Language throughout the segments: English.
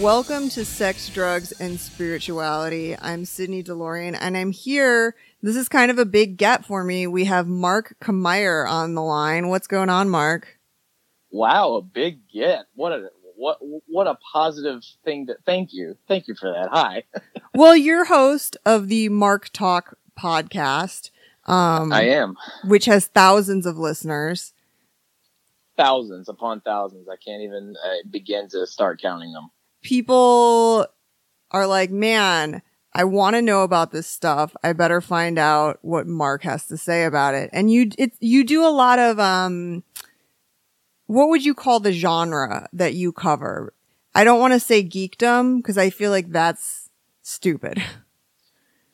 Welcome to Sex, Drugs, and Spirituality. I'm Sydney DeLorean, and I'm here. This is kind of a big get for me. We have Mark Kameyer on the line. What's going on, Mark? Wow, a big get. What a what what a positive thing to thank you. Thank you for that. Hi. well, you're host of the Mark Talk podcast. Um, I am. Which has thousands of listeners. Thousands upon thousands. I can't even uh, begin to start counting them. People are like, man, I want to know about this stuff. I better find out what Mark has to say about it. And you, it, you do a lot of, um, what would you call the genre that you cover? I don't want to say geekdom because I feel like that's stupid.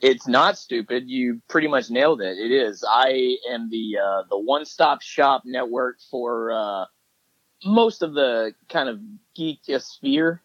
It's not stupid. You pretty much nailed it. It is. I am the uh, the one stop shop network for uh, most of the kind of geekosphere,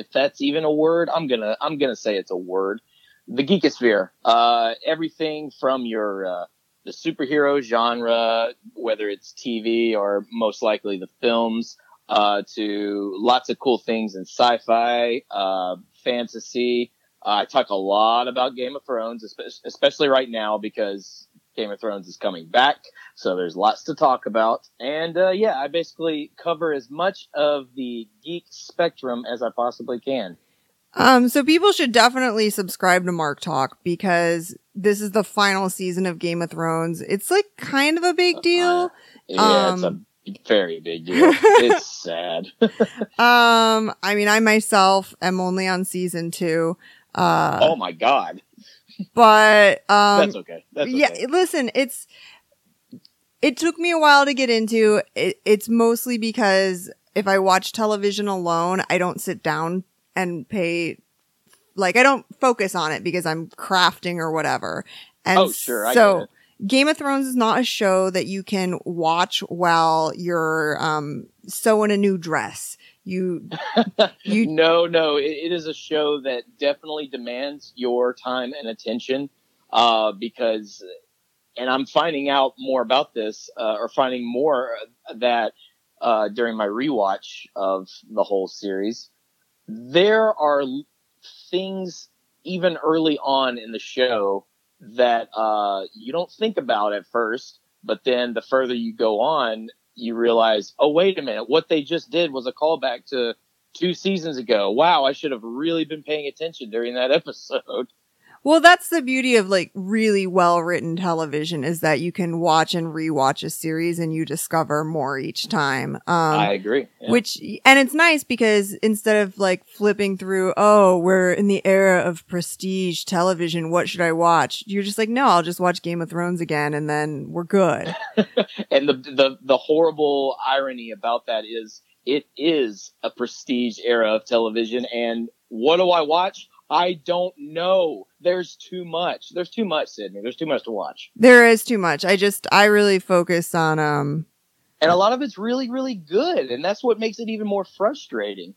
if that's even a word. I'm gonna I'm gonna say it's a word. The geekosphere. Uh, everything from your uh, the superhero genre, whether it's TV or most likely the films, uh, to lots of cool things in sci-fi, uh, fantasy. Uh, I talk a lot about Game of Thrones, especially right now because Game of Thrones is coming back. So there's lots to talk about. And, uh, yeah, I basically cover as much of the geek spectrum as I possibly can. Um, so people should definitely subscribe to Mark Talk because this is the final season of Game of Thrones. It's like kind of a big uh, deal. Yeah, um, it's a very big deal. it's sad. um, I mean, I myself am only on season two. Uh, oh my god. But um, that's okay. That's yeah, okay. listen, it's it took me a while to get into. It, it's mostly because if I watch television alone, I don't sit down and pay like I don't focus on it because I'm crafting or whatever. And oh, sure. so Game of Thrones is not a show that you can watch while you're um sewing a new dress. You, you no, no. It, it is a show that definitely demands your time and attention, uh, because, and I'm finding out more about this, uh, or finding more that, uh, during my rewatch of the whole series, there are things even early on in the show that, uh, you don't think about at first, but then the further you go on, you realize, oh, wait a minute, what they just did was a callback to two seasons ago. Wow, I should have really been paying attention during that episode. Well, that's the beauty of like really well written television is that you can watch and rewatch a series and you discover more each time. Um, I agree. Yeah. Which, and it's nice because instead of like flipping through, oh, we're in the era of prestige television. What should I watch? You're just like, no, I'll just watch Game of Thrones again and then we're good. and the, the, the horrible irony about that is it is a prestige era of television. And what do I watch? I don't know. There's too much. There's too much, Sydney. There's too much to watch. There is too much. I just I really focus on um and a lot of it's really really good and that's what makes it even more frustrating.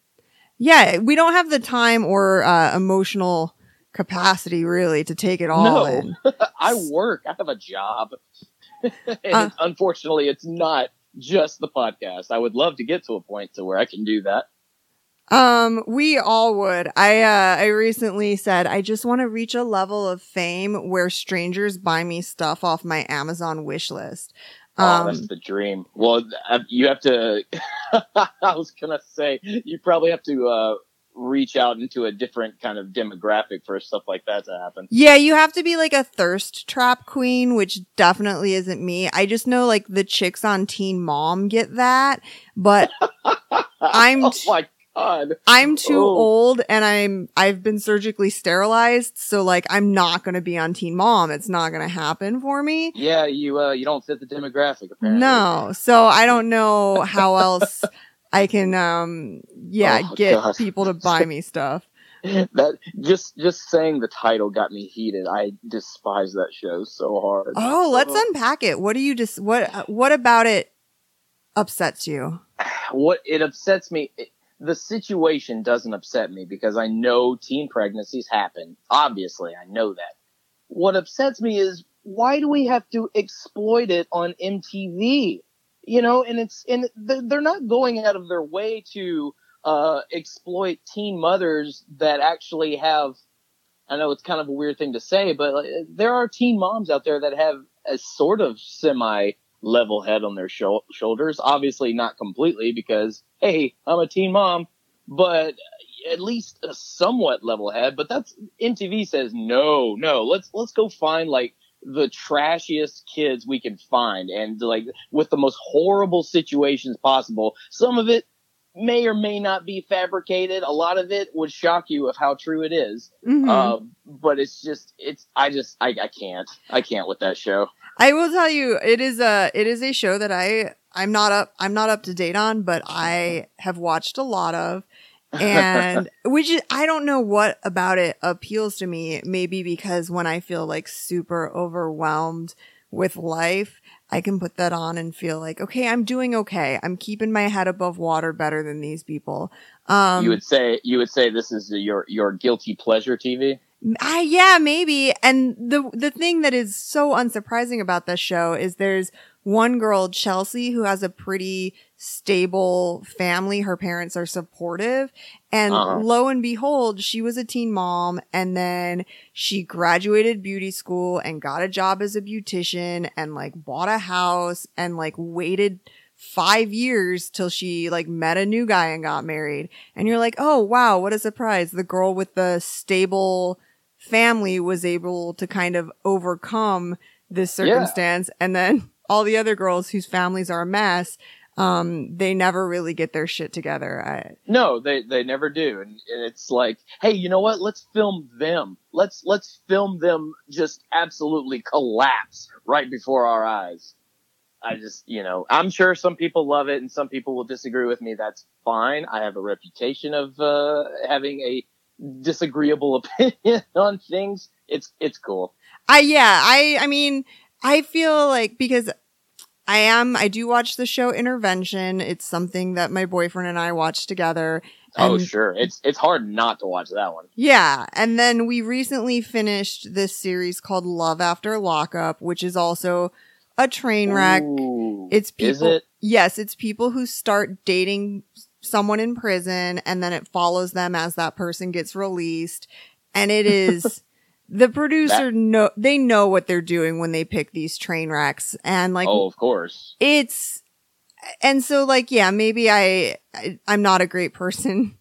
Yeah, we don't have the time or uh, emotional capacity really to take it all no. in. I work. I have a job. and uh, unfortunately, it's not just the podcast. I would love to get to a point to where I can do that. Um, we all would. I uh I recently said I just want to reach a level of fame where strangers buy me stuff off my Amazon wish list. Um, oh, that's um, the dream. Well, uh, you have to. I was gonna say you probably have to uh, reach out into a different kind of demographic for stuff like that to happen. Yeah, you have to be like a thirst trap queen, which definitely isn't me. I just know like the chicks on Teen Mom get that, but I'm. oh my God. I'm too oh. old and I'm I've been surgically sterilized, so like I'm not gonna be on Teen Mom. It's not gonna happen for me. Yeah, you uh you don't fit the demographic apparently. No. So I don't know how else I can um yeah, oh, get God. people to buy me stuff. that just just saying the title got me heated. I despise that show so hard. Oh, let's unpack it. What do you just what what about it upsets you? What it upsets me it, the situation doesn't upset me because I know teen pregnancies happen. Obviously, I know that. What upsets me is why do we have to exploit it on MTV? You know, and it's, and they're not going out of their way to uh, exploit teen mothers that actually have. I know it's kind of a weird thing to say, but there are teen moms out there that have a sort of semi level head on their sho- shoulders. Obviously, not completely because hey, I'm a teen mom, but at least a somewhat level head. But that's MTV says no, no. Let's let's go find like the trashiest kids we can find and like with the most horrible situations possible. Some of it may or may not be fabricated. A lot of it would shock you of how true it is. Mhm. Uh, but it's just, it's, I just, I, I can't, I can't with that show. I will tell you, it is a it is a show that I I'm not up I'm not up to date on, but I have watched a lot of, and which is, I don't know what about it appeals to me. Maybe because when I feel like super overwhelmed with life, I can put that on and feel like okay, I'm doing okay. I'm keeping my head above water better than these people. Um, you would say, you would say this is your, your guilty pleasure TV. I, yeah, maybe. And the the thing that is so unsurprising about this show is there's one girl, Chelsea, who has a pretty stable family. Her parents are supportive. And Uh-huh. lo and behold, she was a teen mom and then she graduated beauty school and got a job as a beautician and like bought a house and like waited five years till she like met a new guy and got married. And you're like, oh wow, what a surprise. The girl with the stable family was able to kind of overcome this Yeah. circumstance. And then all the other girls whose families are a mess, um, they never really get their shit together. I, No, they, they never do. And, and it's like, hey, you know what? Let's film them. Let's, let's film them just absolutely collapse right before our eyes. I just, you know, I'm sure some people love it and some people will disagree with me. That's fine. I have a reputation of, uh, having a disagreeable opinion on things. It's, it's cool. I, yeah, I, I mean, I feel like because I am, I do watch the show Intervention. It's something that my boyfriend and I watch together. Oh, sure. It's, it's hard not to watch that one. Yeah. And then we recently finished this series called Love After Lockup, which is also a train wreck. Ooh, It's is people. it? Yes, it's people who start dating someone in prison and then it follows them as that person gets released. And it is the producer know they know what they're doing when they pick these train wrecks and like oh, of course. it's and so like yeah maybe I, I i'm not a great person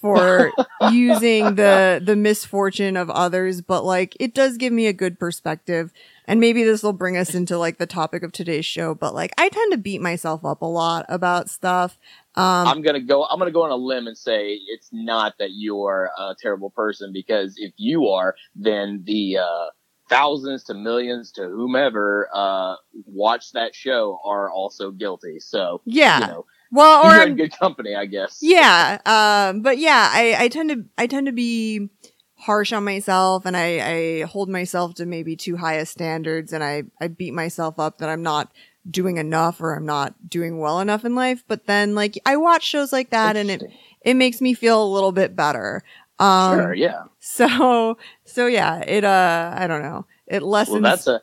for using the the misfortune of others but like it does give me a good perspective and maybe this will bring us into like the topic of today's show but like i tend to beat myself up a lot about stuff um I'm gonna go. I'm gonna go on a limb and say it's not that you're a terrible person because if you are, then the uh, thousands to millions to whomever uh, watch that show are also guilty. So yeah you know, well or you're in good company, I guess. Yeah. Um, but yeah, I, I tend to, I tend to be harsh on myself and I, I hold myself to maybe too high a standards and I, I beat myself up that I'm not doing enough or I'm not doing well enough in life. But then like I watch shows like that and it, it makes me feel a little bit better. Um, sure, yeah. so, so yeah, it, uh, I don't know. It lessens. Well, that's a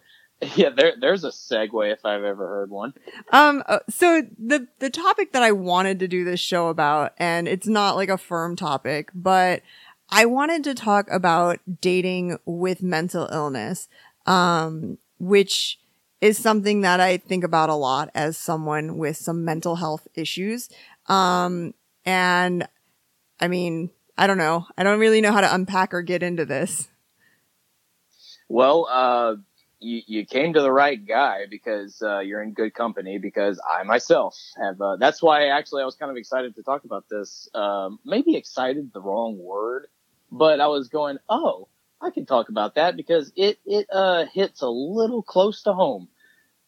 yeah. There, there's a segue if I've ever heard one. Um, uh, so the, the topic that I wanted to do this show about, and it's not like a firm topic, but I wanted to talk about dating with mental illness, um, which is something that I think about a lot as someone with some mental health issues. Um, and I mean, I don't know. I don't really know how to unpack or get into this. Well, uh, you, you came to the right guy because uh, you're in good company. Because I myself have. Uh, that's why actually I was kind of excited to talk about this. Um, maybe excited the wrong word, but I was going, oh, I can talk about that because it it uh, hits a little close to home.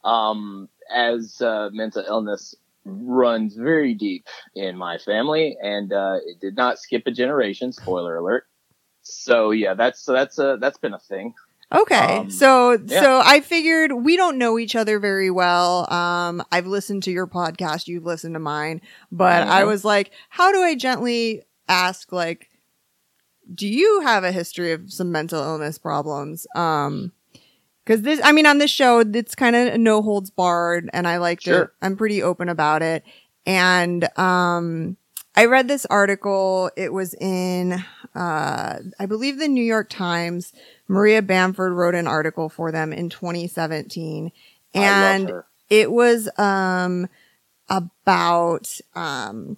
Um, as uh, mental illness runs very deep in my family, and uh, it did not skip a generation. Spoiler alert. So yeah, that's that's uh, that's been a thing. Okay. Um, so yeah. so I figured we don't know each other very well. Um I've listened to your podcast, you've listened to mine, but I Mhm. was like, how do I gently ask like do you have a history of some mental illness problems? Um cuz this I mean on this show it's kind of no holds barred and I like Sure. to I'm pretty open about it. And um I read this article. It was in, uh, I believe the New York Times. Maria Bamford wrote an article for them in 2017 and it was, um, about, um,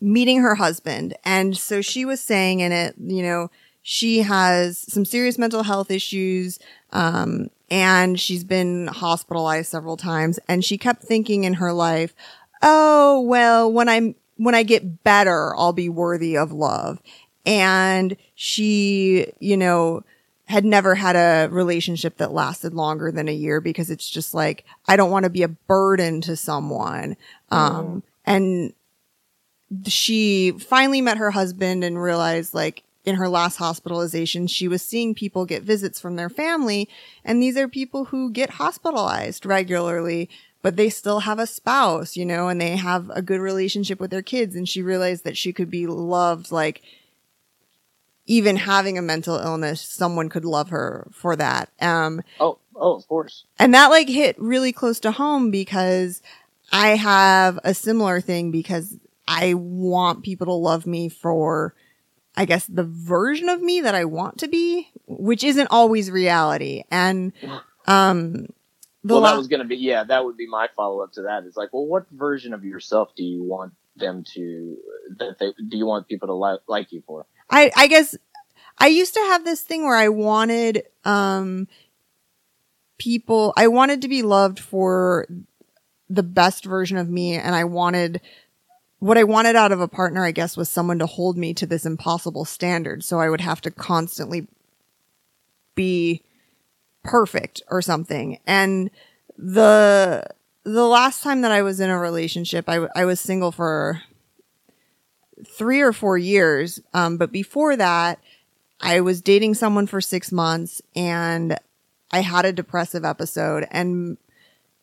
meeting her husband. And so she was saying in it, you know, she has some serious mental health issues. Um, and she's been hospitalized several times and she kept thinking in her life, Oh, well, when I'm, when I get better, I'll be worthy of love. And she, you know, had never had a relationship that lasted longer than a year because it's just like, I don't want to be a burden to someone. Um, mm. and she finally met her husband and realized like in her last hospitalization, she was seeing people get visits from their family. And these are people who get hospitalized regularly, but they still have a spouse, you know, and they have a good relationship with their kids. And she realized that she could be loved like even having a mental illness, someone could love her for that. Um, oh, oh, of course. And that like hit really close to home because I have a similar thing because I want people to love me for, I guess, the version of me that I want to be, which isn't always reality. And, um, well, la- that was going to be, yeah, that would be my follow up to that. It's like, well, what version of yourself do you want them to, that they, do you want people to li- like you for? I, I guess I used to have this thing where I wanted, um, people, I wanted to be loved for the best version of me and I wanted what I wanted out of a partner, I guess, was someone to hold me to this impossible standard. So I would have to constantly be perfect or something. And the, the last time that I was in a relationship, I, I was single for three or four years. Um, but before that, I was dating someone for six months and I had a depressive episode and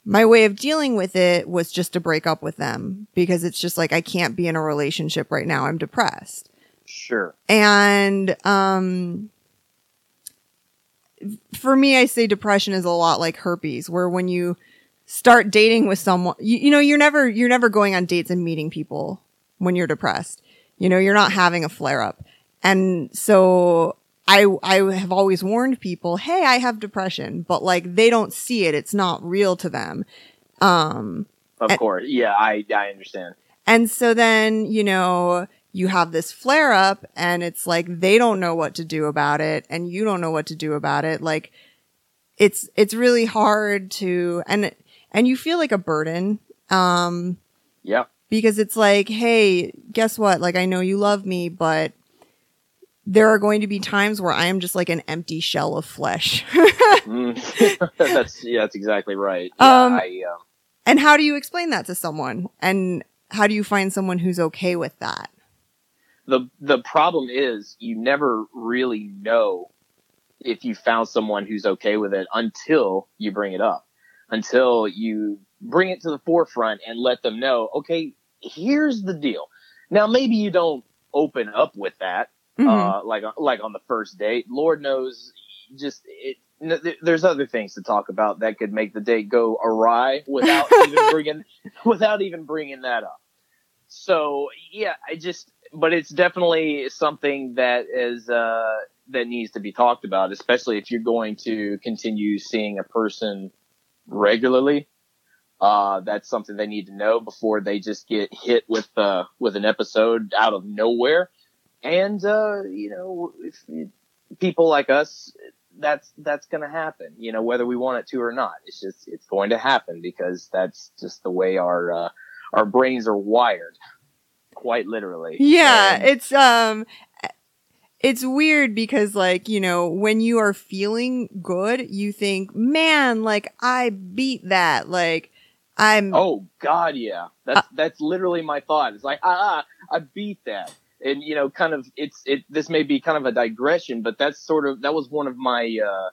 my way of dealing with it was just to break up with them because it's just like I can't be in a relationship right now. I'm depressed. Sure. And um for me I say depression is a lot like herpes where when you start dating with someone you, you know you're never you're never going on dates and meeting people when you're depressed. You know, you're not having a flare up. And so I, I have always warned people, Hey, I have depression, but like they don't see it. It's not real to them. Um, of and, course. Yeah. I, I understand. And so then, you know, you have this flare up and it's like they don't know what to do about it and you don't know what to do about it. Like it's, it's really hard to, and, and you feel like a burden. Um, yeah. Because it's like, Hey, guess what? Like I know you love me, but there are going to be times where I am just like an empty shell of flesh. mm. that's yeah, that's exactly right. Yeah, um, I, uh... and how do you explain that to someone? And how do you find someone who's okay with that? The the problem is you never really know if you found someone who's okay with it until you bring it up. Until you bring it to the forefront and let them know, okay, here's the deal. Now maybe you don't open up with that mm-hmm. uh, like like on the first date. Lord knows, just it. There's other things to talk about that could make the date go awry without even bringing without even bringing that up. So yeah, I just, but it's definitely something that is uh, that needs to be talked about, especially if you're going to continue seeing a person regularly. Uh, that's something they need to know before they just get hit with uh, with an episode out of nowhere and uh, you know, if, people like us, that's that's going to happen. You know, whether we want it to or not, it's just it's going to happen because that's just the way our uh, our brains are wired, quite literally. Yeah, it's um. It's weird because like, you know, when you are feeling good, you think, man, like I beat that. Like I'm. Oh God, yeah. That's, uh, that's literally my thought. It's like, ah, I beat that and you know, kind of it's it. This may be kind of a digression, but that's sort of that was one of my uh,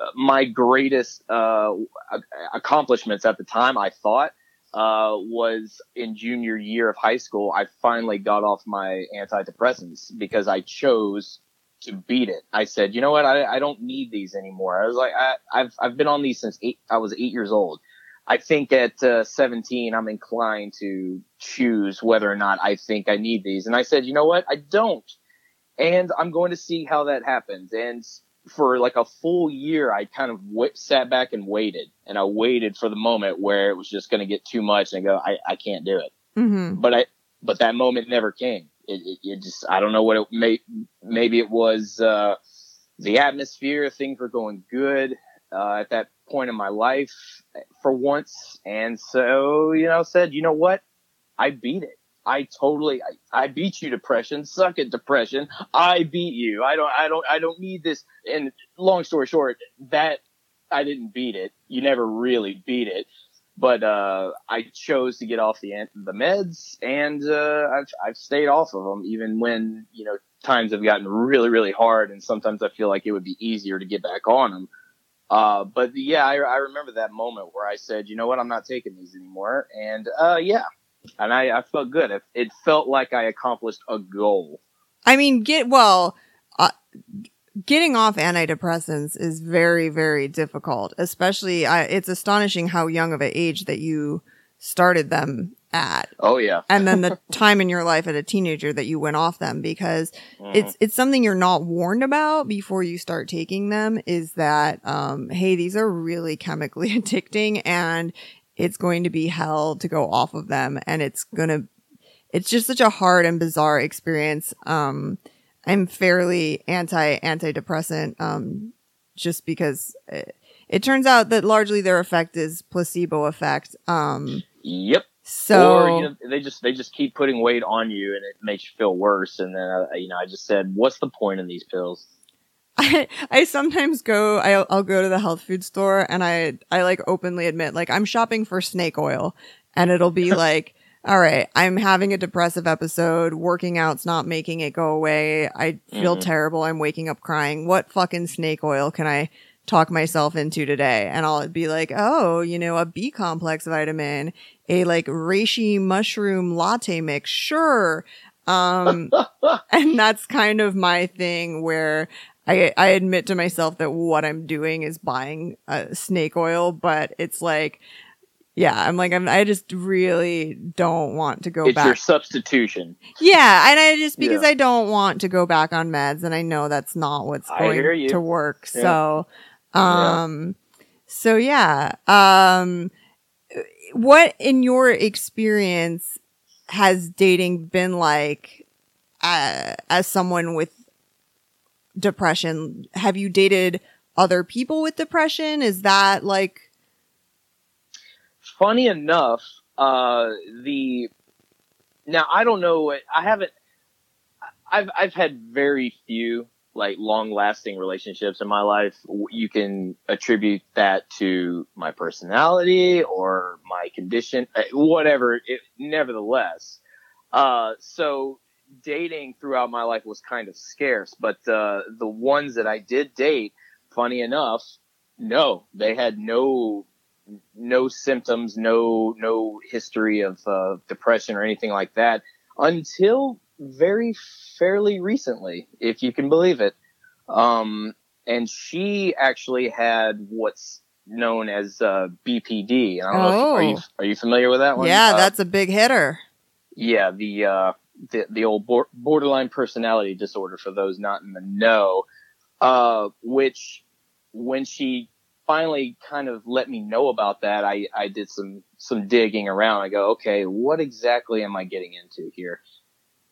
uh, my greatest uh, accomplishments at the time. I thought uh, was in junior year of high school. I finally got off my antidepressants because I chose to beat it. I said, you know what? I, I don't need these anymore. I was like, I, I've I've been on these since eight. I was eight years old. I think at uh, 17, I'm inclined to choose whether or not I think I need these. And I said, you know what? I don't. And I'm going to see how that happens. And for like a full year, I kind of w- sat back and waited and I waited for the moment where it was just going to get too much and I go, I, I can't do it. Mm-hmm. But I, but that moment never came. It, it, it just, I don't know what it may, maybe it was, uh, the atmosphere, things were going good, uh, at that point in my life for once. And so, you know, said, you know what? I beat it. I totally, I, I beat you depression. Suck it depression. I beat you. I don't, I don't, I don't need this. And long story short, that I didn't beat it. You never really beat it. But, uh, I chose to get off the, the meds and, uh, I've, I've stayed off of them even when, you know, times have gotten really, really hard. And sometimes I feel like it would be easier to get back on them. Uh, but yeah, I, I remember that moment where I said, you know what, I'm not taking these anymore. And, uh, yeah, and I, I felt good. It, it felt like I accomplished a goal. I mean, get well. Uh, getting off antidepressants is very, very difficult. Especially, I, it's astonishing how young of an age that you started them at. Oh yeah. and then the time in your life as a teenager that you went off them because it's it's something you're not warned about before you start taking them is that um hey these are really chemically addicting and it's going to be hell to go off of them and it's going to it's just such a hard and bizarre experience um i'm fairly anti antidepressant um just because it, it turns out that largely their effect is placebo effect um Yep. So or you know, they just they just keep putting weight on you, and it makes you feel worse. And then uh, you know, I just said, what's the point in these pills? I, I sometimes go I'll, I'll go to the health food store and I I like openly admit like I'm shopping for snake oil and it'll be like all right I'm having a depressive episode working out's not making it go away I feel Mhm. terrible I'm waking up crying what fucking snake oil can I talk myself into today and I'll be like oh you know a B complex vitamin a like reishi mushroom latte mix sure um and that's kind of my thing where I, I admit to myself that what I'm doing is buying uh, snake oil, but it's like, yeah, I'm like, I'm, I just really don't want to go back. it's your substitution. Yeah. And I just, because Yeah. I don't want to go back on meds and I know that's not what's going to work. Yeah. So, Yeah. um, so yeah, um, what in your experience has dating been like, uh, as someone with depression? Have you dated other people with depression? Is that like, Funny enough, uh, the now I don't know. what- I haven't. I've I've had very few like long lasting relationships in my life. You can attribute that to my personality or my condition, uh, whatever. It, nevertheless, uh, so dating throughout my life was kind of scarce. But uh, the ones that I did date, funny enough, no, they had no no symptoms, no no history of uh, depression or anything like that until very fairly recently, if you can believe it. Um, and she actually had what's known as uh, BPD. I don't know. If, are you Oh. are you familiar with that one? yeah, Uh, that's a big hitter. yeah, the uh, the the old bor- borderline personality disorder for those not in the know, uh, which when she finally kind of let me know about that, I I did some some digging around. I go, okay, what exactly am I getting into here?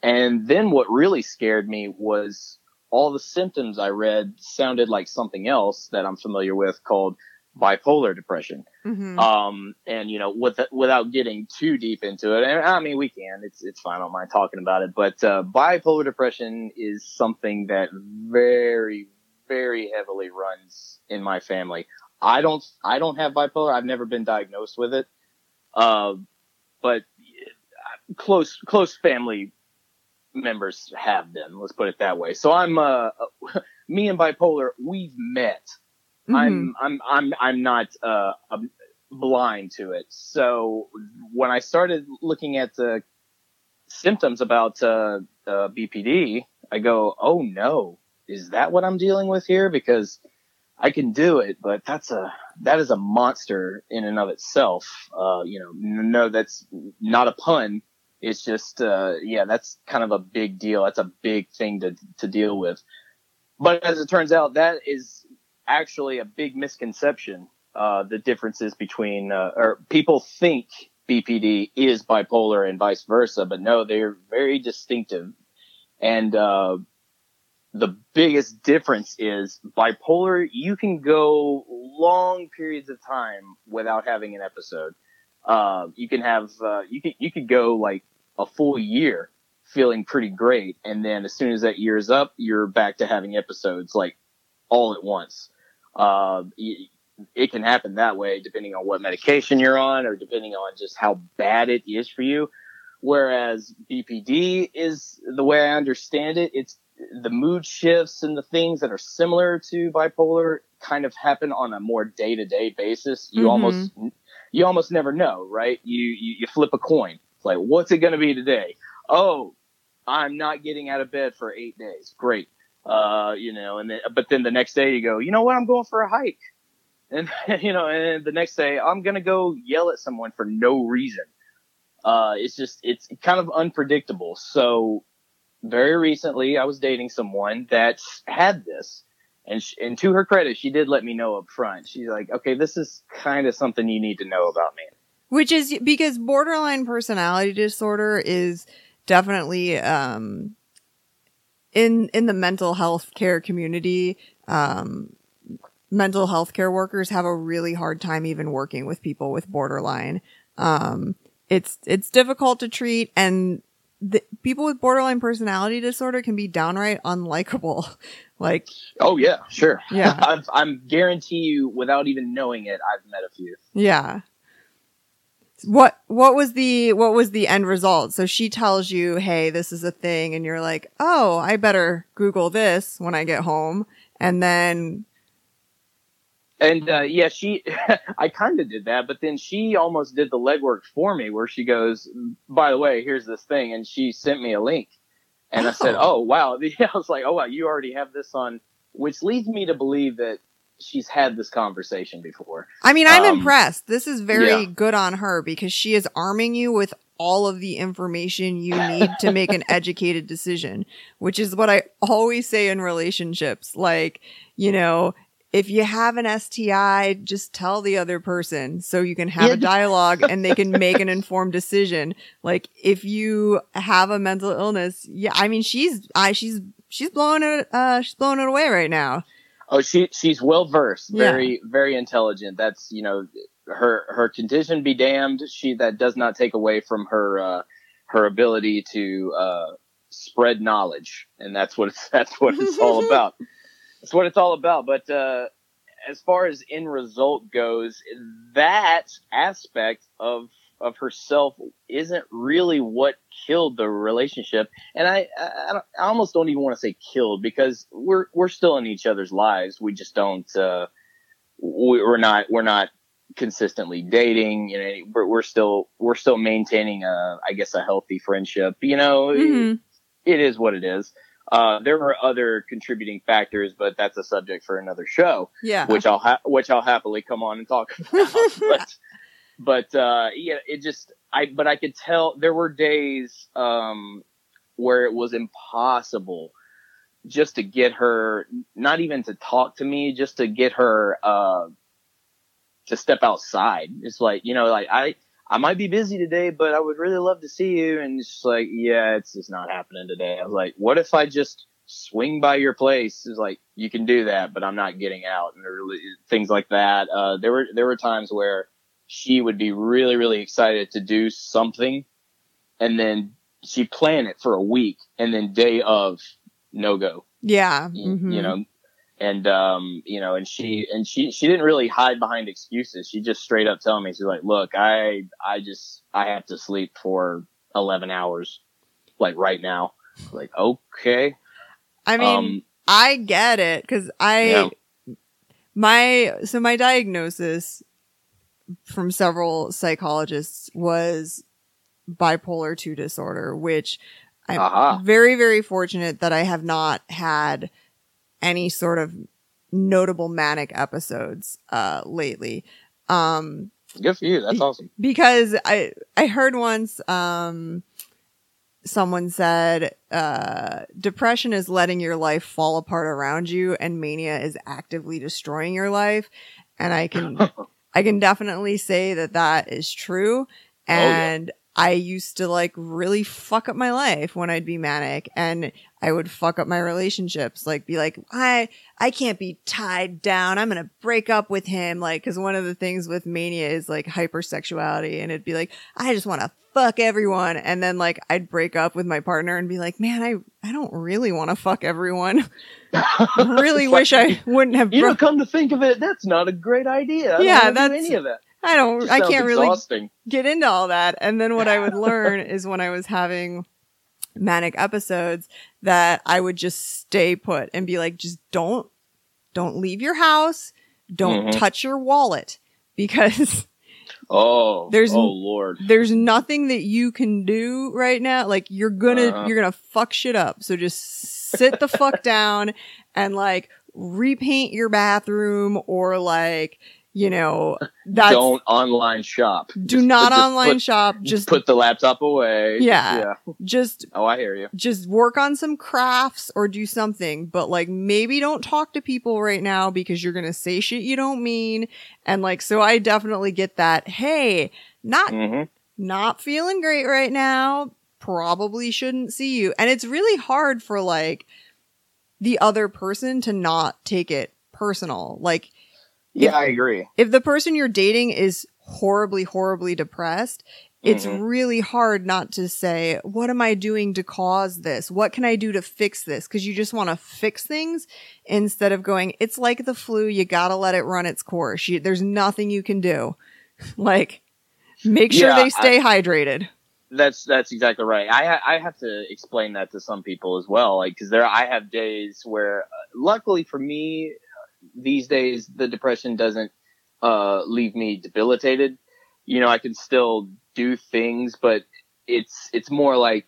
And then what really scared me was all the symptoms I read sounded like something else that I'm familiar with called bipolar depression. hmm Um, and you know, with, without getting too deep into it, and I mean, we can, it's, it's fine. I don't mind talking about it, but, uh, bipolar depression is something that very, very heavily runs in my family. I don't, I don't have bipolar. I've never been diagnosed with it. Uh, but uh, close, close family members have them. Let's put it that way. So I'm, uh, me and bipolar, we've met. Mm-hmm. I'm I'm I'm I'm not uh um, blind to it. So when I started looking at the symptoms about uh, uh, BPD, I go, oh no, is that what I'm dealing with here? Because I can do it, but that's a that is a monster in and of itself. Uh, you know, no, that's not a pun. It's just, uh, yeah, that's kind of a big deal. That's a big thing to to deal with. But as it turns out, that is actually a big misconception. Uh, the differences between, uh, or people think BPD is bipolar and vice versa, but no, they're very distinctive. And, uh, the biggest difference is bipolar, you can go long periods of time without having an episode. Uh, you can have, uh, you could, you could go like a full year feeling pretty great. And then as soon as that year is up, you're back to having episodes like all at once. Uh, it can happen that way depending on what medication you're on or depending on just how bad it is for you. Whereas BPD is the way I understand it. It's the mood shifts and the things that are similar to bipolar kind of happen on a more day to day basis. You mm-hmm. almost, you almost never know, right? You, you, you flip a coin. Like, what's it going to be today? Oh, I'm not getting out of bed for eight days. Great. Uh, you know, and then, but then the next day you go, you know what? I'm going for a hike. And, you know, and the next day I'm going to go yell at someone for no reason. Uh, it's just, it's kind of unpredictable. So very recently I was dating someone that had this. And, sh- and to her credit, she did let me know up front. She's like, okay, this is kind of something you need to know about me. Which is because borderline personality disorder is definitely, um, in, in the mental health care community, um, mental health care workers have a really hard time even working with people with borderline. Um, it's, it's difficult to treat and the, people with borderline personality disorder can be downright unlikable. like, oh yeah, sure. Yeah. I've, I'm guarantee you without even knowing it, I've met a few. Yeah. What, what was the, what was the end result? So she tells you, Hey, this is a thing. And you're like, Oh, I better Google this when I get home. And then and uh, yeah, she, I kind of did that, but then she almost did the legwork for me, where she goes, "By the way, here's this thing," and she sent me a link, and oh. I said, "Oh, oh wow!" I was like, "Oh wow, you already have this on," which leads me to believe that she's had this conversation before. I mean, I'm um, impressed. This is very yeah. good on her because she is arming you with all of the information you need to make an educated decision, which is what I always say in relationships. Like, you know, if you have an STI, just tell the other person so you can have a dialogue and they can make an informed decision. Like if you have a mental illness, yeah, I mean she's I she's she's blowing it uh she's blowing it away right now. Oh, she she's well versed, very yeah. very intelligent. That's you know her her condition be damned. She that does not take away from her uh her ability to uh spread knowledge, and that's what it's, that's what it's all about. That's what it's all about. But uh, as far as end result goes, that aspect of of herself isn't really what killed the relationship. And I, I, I almost don't even want to say killed because we're we're still in each other's lives. We just don't. Uh, we're not we're not consistently dating. You know, we're, we're still we're still maintaining a I guess a healthy friendship. You know, mm-hmm. it, it is what it is. Uh, there were other contributing factors, but that's a subject for another show. Yeah. Which I'll ha- which I'll happily come on and talk about. but but uh, yeah, it just I but I could tell there were days um, where it was impossible just to get her not even to talk to me, just to get her uh, to step outside. It's like you know, like I I might be busy today, but I would really love to see you. And just like, yeah, it's just not happening today. I was like, what if I just swing by your place? Is like, you can do that, but I'm not getting out and things like that. Uh, there were, there were times where she would be really, really excited to do something and then she'd plan it for a week and then day of no go. Yeah. Mm-hmm. You, know, and um, you know, and she and she she didn't really hide behind excuses. She just straight up told me she's like, "Look, I I just I have to sleep for eleven hours, like right now." Like, okay. I mean, um, I get it because I yeah. my so my diagnosis from several psychologists was bipolar two disorder, which I'm uh-huh. very very fortunate that I have not had any sort of notable manic episodes uh lately. Um Good for you. That's awesome. because I I heard once um someone said uh depression is letting your life fall apart around you and mania is actively destroying your life and I can I can definitely say that that is true oh, yeah. and I used to like really fuck up my life when I'd be manic and I would fuck up my relationships like be like I I can't be tied down I'm going to break up with him like cuz one of the things with mania is like hypersexuality and it'd be like I just want to fuck everyone and then like I'd break up with my partner and be like man I I don't really want to fuck everyone I really wish I wouldn't have You know, bro- come to think of it, that's not a great idea. I Yeah, don't wanna do that's- any of that. I don't I can't really get into all that. And then what I would learn is when I was having manic episodes that I would just stay put and be like, just don't, don't leave your house. Don't Mhm. touch your wallet because Oh, There's oh Lord. there's nothing that you can do right now. Like you're gonna, Uh-huh. you're gonna fuck shit up. So just sit the fuck down and like repaint your bathroom or like, you know, that's, Don't online shop. do Just not just online put- shop. Just put the laptop away. Yeah. Yeah. just Oh, I hear you. just work on some crafts or do something, but like maybe don't talk to people right now because you're going to say shit you don't mean. And like, so I definitely get that. Hey, not, hmm not feeling great right now. Probably shouldn't see you. And it's really hard for like the other person to not take it personal. Like Yeah, I agree. if the person you're dating is horribly, horribly depressed, it's Mhm. really hard not to say, what am I doing to cause this? What can I do to fix this? Cause you just want to fix things instead of going, it's like the flu. You gotta let it run its course. You, there's nothing you can do. like, make sure Yeah, they stay hydrated. That's that's exactly right. I I have to explain that to some people as well, like because there I have days where, uh, luckily for me, these days the depression doesn't uh leave me debilitated. You know, I can still do things, but it's it's more like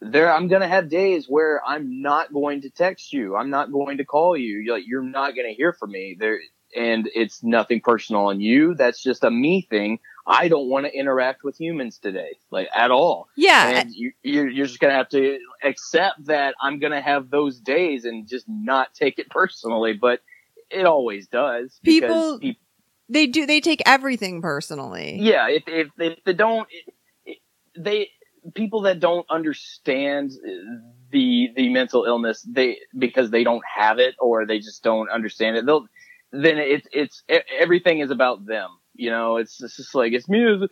there I'm gonna have days where I'm not going to text you, I'm not going to call you, you're like you're not gonna hear from me there, and it's nothing personal on you. That's just a me thing. I don't want to interact with humans today, like at all. Yeah. And you, you're, you're just gonna have to accept that I'm gonna have those days and just not take it personally. But it always does. because People- they do, they take everything personally. yeah. If if if they don't, they people that don't understand the the mental illness, they because they don't have it or they just don't understand it. They'll then it's it's everything is about them. You know, it's, it's just like it's me.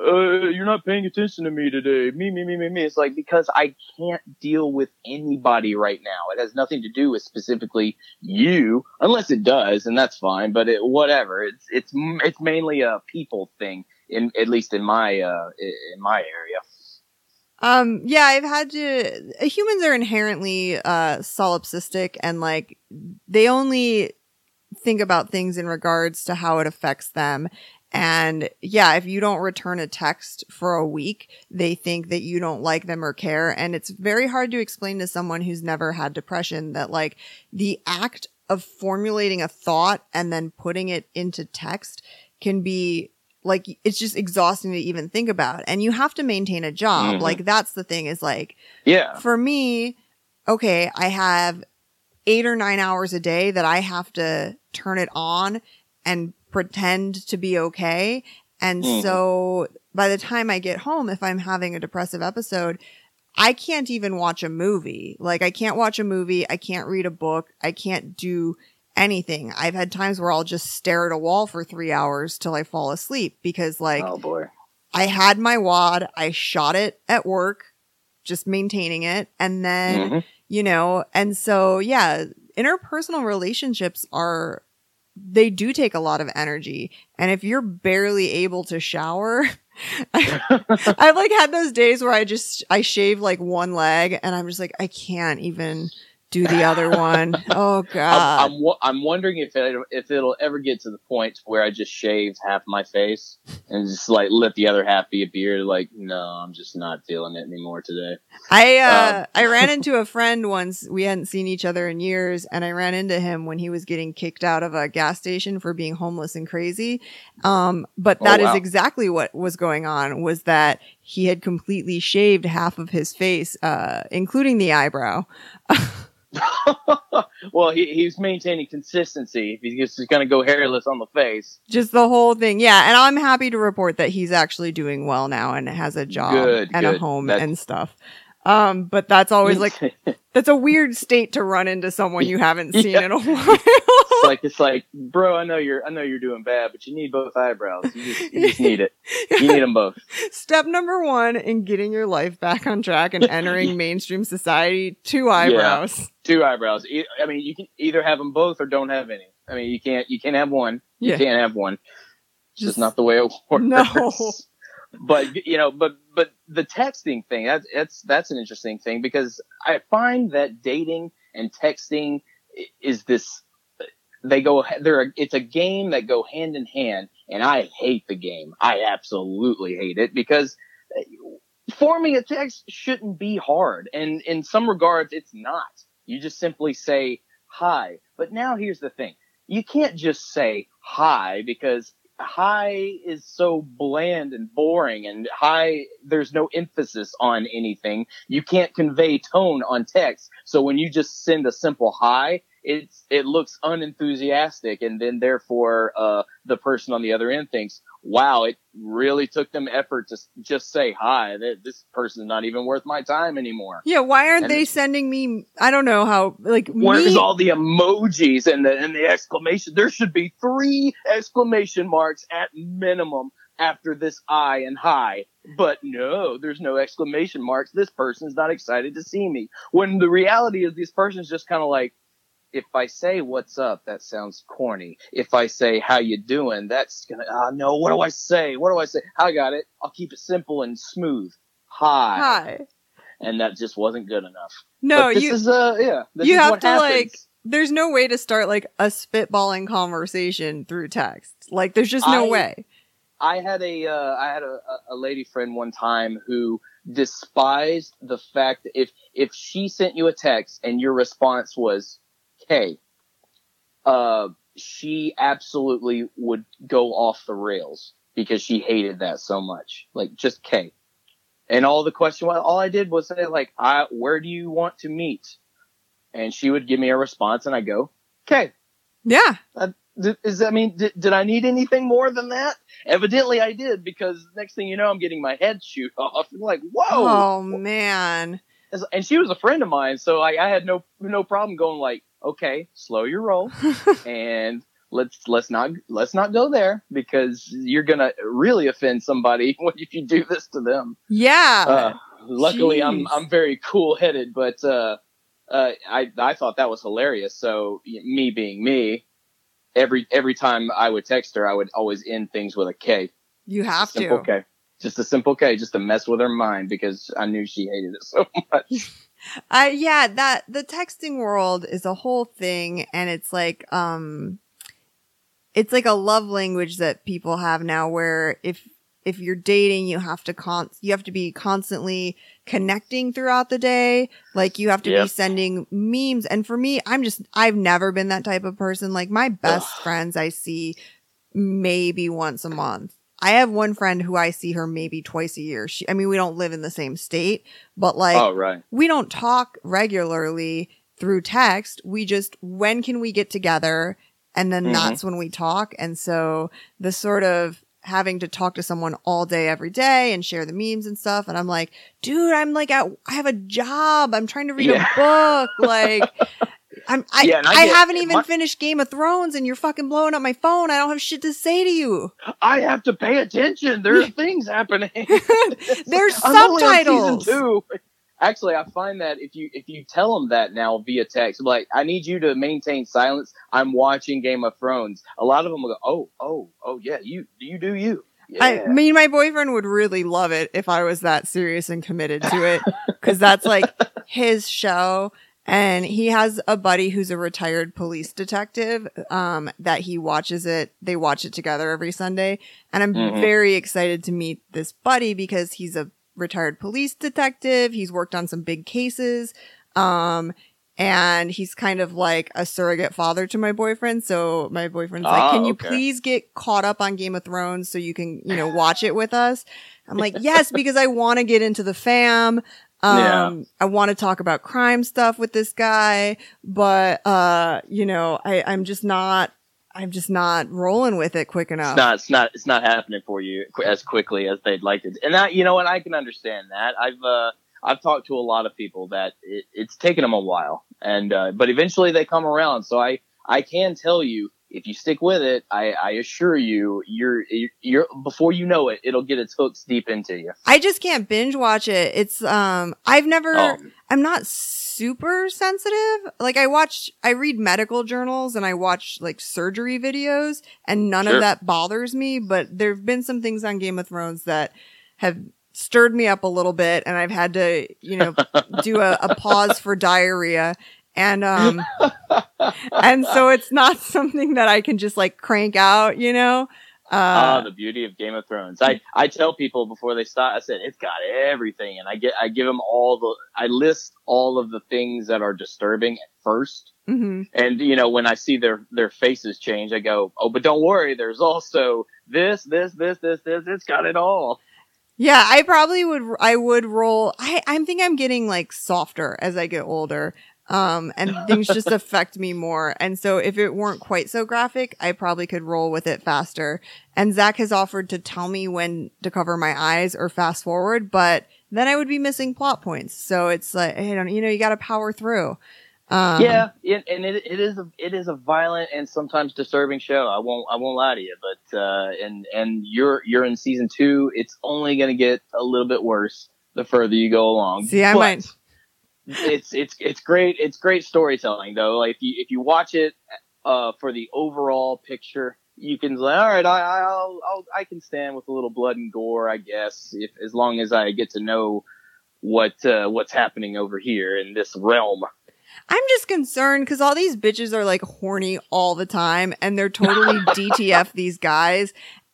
Uh, you're not paying attention to me today. Me, me, me, me, me. It's like because I can't deal with anybody right now. It has nothing to do with specifically you, unless it does, and that's fine. But it, whatever. It's it's it's mainly a people thing. In at least in my uh in my area. Um, yeah, I've had to, humans are inherently, uh, solipsistic and like, they only think about things in regards to how it affects them. And yeah, if you don't return a text for a week, they think that you don't like them or care. And it's very hard to explain to someone who's never had depression that like the act of formulating a thought and then putting it into text can be like it's just exhausting to even think about and you have to maintain a job Mhm. like that's the thing is like Yeah. for me okay i have eight or nine hours a day that i have to turn it on and pretend to be okay and Mhm. so by the time i get home if i'm having a depressive episode i can't even watch a movie like i can't watch a movie i can't read a book i can't do anything i've had times where i'll just stare at a wall for three hours till i fall asleep because like oh boy. I had my wad, I shot it at work, just maintaining it. And then, Mhm. you know, and so yeah, interpersonal relationships are, they do take a lot of energy. And if you're barely able to shower, I've like had those days where I just, I shave like one leg and I'm just like, I can't even do the other one. Oh I'm, god. I'm, wo- I'm wondering if it, if it'll ever get to the point where I just shave half my face and just like let the other half be a beard. Like, no, I'm just not feeling it anymore today. I uh Um, I ran into a friend once. We hadn't seen each other in years, and I ran into him when he was getting kicked out of a gas station for being homeless and crazy. Um, but Oh, that is wow. exactly what was going on. Was that he had completely shaved half of his face, uh, including the eyebrow. well, he, he's maintaining consistency. If he's just going to go hairless on the face, Just the whole thing, yeah. And I'm happy to report that he's actually doing well now and has a job Good, and a home That's- and stuff. Um, but that's always like that's a weird state to run into someone you haven't seen Yeah. in a while. it's like it's like, bro, I know you're I know you're doing bad, but you need both eyebrows. You just, you just need it. You need them both. Step number one in getting your life back on track and entering mainstream society: two eyebrows. Two eyebrows. I mean, you can either have them both or don't have any. I mean, you can't you can't have one. You Yeah. can't have one. It's Just- just not the way it works. No. But you know, but but the texting thing that's that's that's an interesting thing because I find that dating and texting is this they go they're it's a game that go hand in hand and I hate the game. I absolutely hate it because uh, forming a text shouldn't be hard and in some regards it's not. You just simply say hi. But now here's the thing. You can't just say hi because hi is so bland and boring and hi there's no emphasis on anything. You can't convey tone on text. So when you just send a simple hi it's it looks unenthusiastic and then therefore uh the person on the other end thinks wow it really took them effort to just say hi Th- this person's not even worth my time anymore Yeah, why aren't And- they sending me? I don't know how. Like Where's me, all the emojis and the and the exclamation? There should be three exclamation marks at minimum after this I and hi. But no, there's no exclamation marks. This person's not excited to see me. When the reality is this person's just kind of like, if I say what's up, that sounds corny. If I say how you doing, that's gonna ah no, what do I say? What do I say? I got it. I'll keep it simple and smooth. Hi. hi. And that just wasn't good enough. No, but this you. is uh yeah. You have to, like, there's no way to start like a spitballing conversation through text. Like, there's just no I- way. I had a uh, I had a- a lady friend one time who despised the fact that if if she sent you a text and your response was "K," uh, she absolutely would go off the rails because she hated that so much. Like just K. And all the question was, all I did was say like, I, where do you want to meet? And she would give me a response and I go, K. Yeah. Did, is I mean, did, did I need anything more than that? Evidently, I did because next thing you know, I'm getting my head shoot off. I'm like, whoa! Oh man. And she was a friend of mine, so I, I had no no problem going like, okay, slow your roll, and let's let's not let's not go there because you're gonna really offend somebody when if you do this to them. yeah. Uh, luckily, I'm I'm very cool headed, but uh, uh, I I thought that was hilarious. So me being me, every every time I would text her, I would always end things with a K. you have simple to. K. Just a simple K, just to mess with her mind because I knew she hated it so much. I yeah, that the texting world is a whole thing and it's like um it's like a love language that people have now where if if you're dating you have to con you have to be constantly connecting throughout the day. Like you have to be sending memes. And for me I'm just I've never been that type of person. Like my best friends I see maybe once a month I have one friend who I see her maybe twice a year. She, I mean, we don't live in the same state, but like, oh right, we don't talk regularly through text. We just, when can we get together? And then Mhm. that's when we talk. And so the sort of having to talk to someone all day, every day and share the memes and stuff. And I'm like, dude, I'm like, at, I have a job. I'm trying to read Yeah. a book. Like, I'm, I, Yeah, I I, get- haven't even my- finished Game of Thrones and you're fucking blowing up my phone. I don't have shit to say to you. I have to pay attention. There are things happening. There's I'm only on subtitles. Actually, I find that if you if you tell them that now via text, like I need you to maintain silence. I'm watching Game of Thrones. A lot of them will go, oh, oh, oh, yeah, you you do you. Yeah. I mean, my boyfriend would really love it if I was that serious and committed to it, because that's like his show, and he has a buddy who's a retired police detective um, that he watches it they watch it together every sunday. And i'm Mhm. very excited to meet this buddy because he's a retired police detective. He's worked on some big cases um, and he's kind of like a surrogate father to my boyfriend. So my boyfriend's like Ah, can you okay. please get caught up on game of thrones so you can you know watch it with us? I'm like yes because i want to get into the fam um, Yeah. I want to talk about crime stuff with this guy, but, uh, you know, I, I'm just not, I'm just not rolling with it quick enough. It's not. It's not. It's not happening for you as quickly as they'd like it. And that, you know what? I can understand that. I've uh, I've talked to a lot of people that it, it's taken them a while, and uh, but eventually they come around. So I I can tell you if you stick with it, I, I assure you, you're you're before you know it, it'll get its hooks deep into you. I just can't binge watch it. It's, um, I've never, Oh, I'm not super sensitive. Like I watch, I read medical journals and I watch like surgery videos and none Sure. of that bothers me, but there've been some things on Game of Thrones that have stirred me up a little bit and I've had to, you know, do a, a pause for diarrhea. And, um, and so it's not something that I can just like crank out, you know? Ah, Uh, the beauty of Game of Thrones. I, I tell people before they start, I said it's got everything, and I get I give them all the I list all of the things that are disturbing at first, mhm. and you know when I see their their faces change, I go, oh, but don't worry, there's also this, this, this, this, this. It's got it all. Yeah, I probably would. I would roll. I I think I'm getting like softer as I get older. Um, and things just affect me more. And so if it weren't quite so graphic, I probably could roll with it faster. And Zach has offered to tell me when to cover my eyes or fast forward, but then I would be missing plot points. So it's like, hey, don't, you know, you got to power through. Um, yeah, it, and it, it is a it is a violent and sometimes disturbing show. I won't I won't lie to you, but uh, and and you're you're in season two. It's only going to get a little bit worse the further you go along. See, I But might- It's it's it's great. It's great storytelling though. Like if you if you watch it uh, for the overall picture, you can say, all right, I I'll, I'll I can stand with a little blood and gore, I guess, if as long as I get to know what uh, what's happening over here in this realm. I'm just concerned because all these bitches are like horny all the time and they're totally DTF these guys.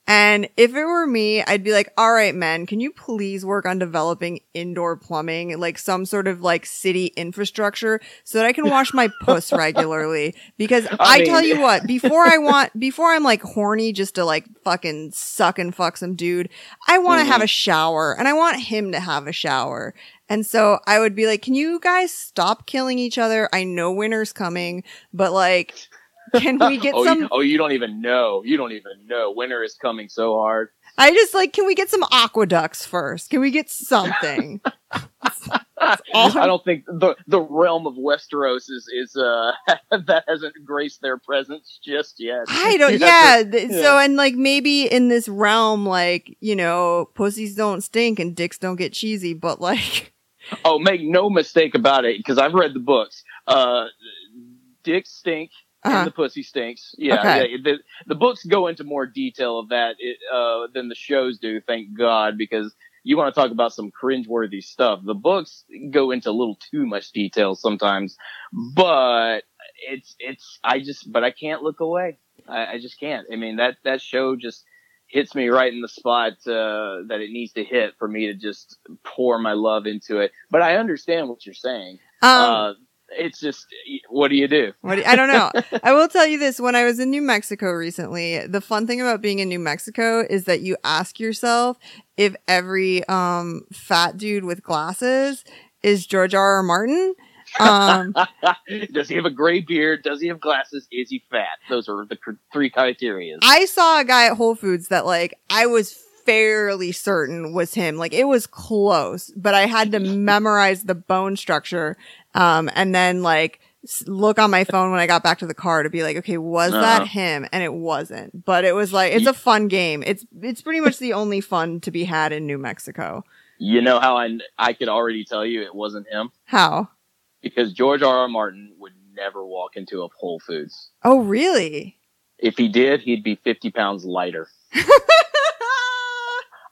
And if it were me, I'd be like, all right, men, can you please work on developing indoor plumbing, like some sort of like city infrastructure so that I can wash my puss regularly? Because I, I mean- tell you what, before I want, before I'm like horny just to like fucking suck and fuck some dude, I want to Mhm. have a shower and I want him to have a shower. And so I would be like, can you guys stop killing each other? I know winter's coming, but like, can we get oh, some? You, oh, you don't even know. You don't even know. Winter is coming so hard. I just like, can we get some aqueducts first? Can we get something? I don't think the the realm of Westeros is is uh that hasn't graced their presence just yet. I don't, yeah. to- th- So, and like maybe in this realm, like, you know, pussies don't stink and dicks don't get cheesy, but like, oh, make no mistake about it, because I've read the books. Uh, dicks stink. Uh, And the pussy stinks. Yeah, Okay. yeah. The, the books go into more detail of that it, uh, than the shows do. Thank God, because you want to talk about some cringeworthy stuff. The books go into a little too much detail sometimes, but it's it's. I just, but I can't look away. I, I just can't. I mean that that show just hits me right in the spot uh, that it needs to hit for me to just pour my love into it. But I understand what you're saying. um, uh, it's just, what do you do? What do- I don't know. I will tell you this. When I was in New Mexico recently, the fun thing about being in New Mexico is that you ask yourself if every um, fat dude with glasses is George R. R. Martin. Um, Does he have a gray beard? Does he have glasses? Is he fat? Those are the cr- three criteria. I saw a guy at Whole Foods that like I was fairly certain was him. Like it was close, but I had to memorize the bone structure. Um, and then like look on my phone when I got back to the car to be like, okay, was Uh-huh. that him? And it wasn't, but it was like, it's a fun game. It's, it's pretty much the only fun to be had in New Mexico. You know how I I could already tell you it wasn't him How? because George R. R. Martin would never walk into a Whole Foods. Oh, really? If he did, he'd be fifty pounds lighter.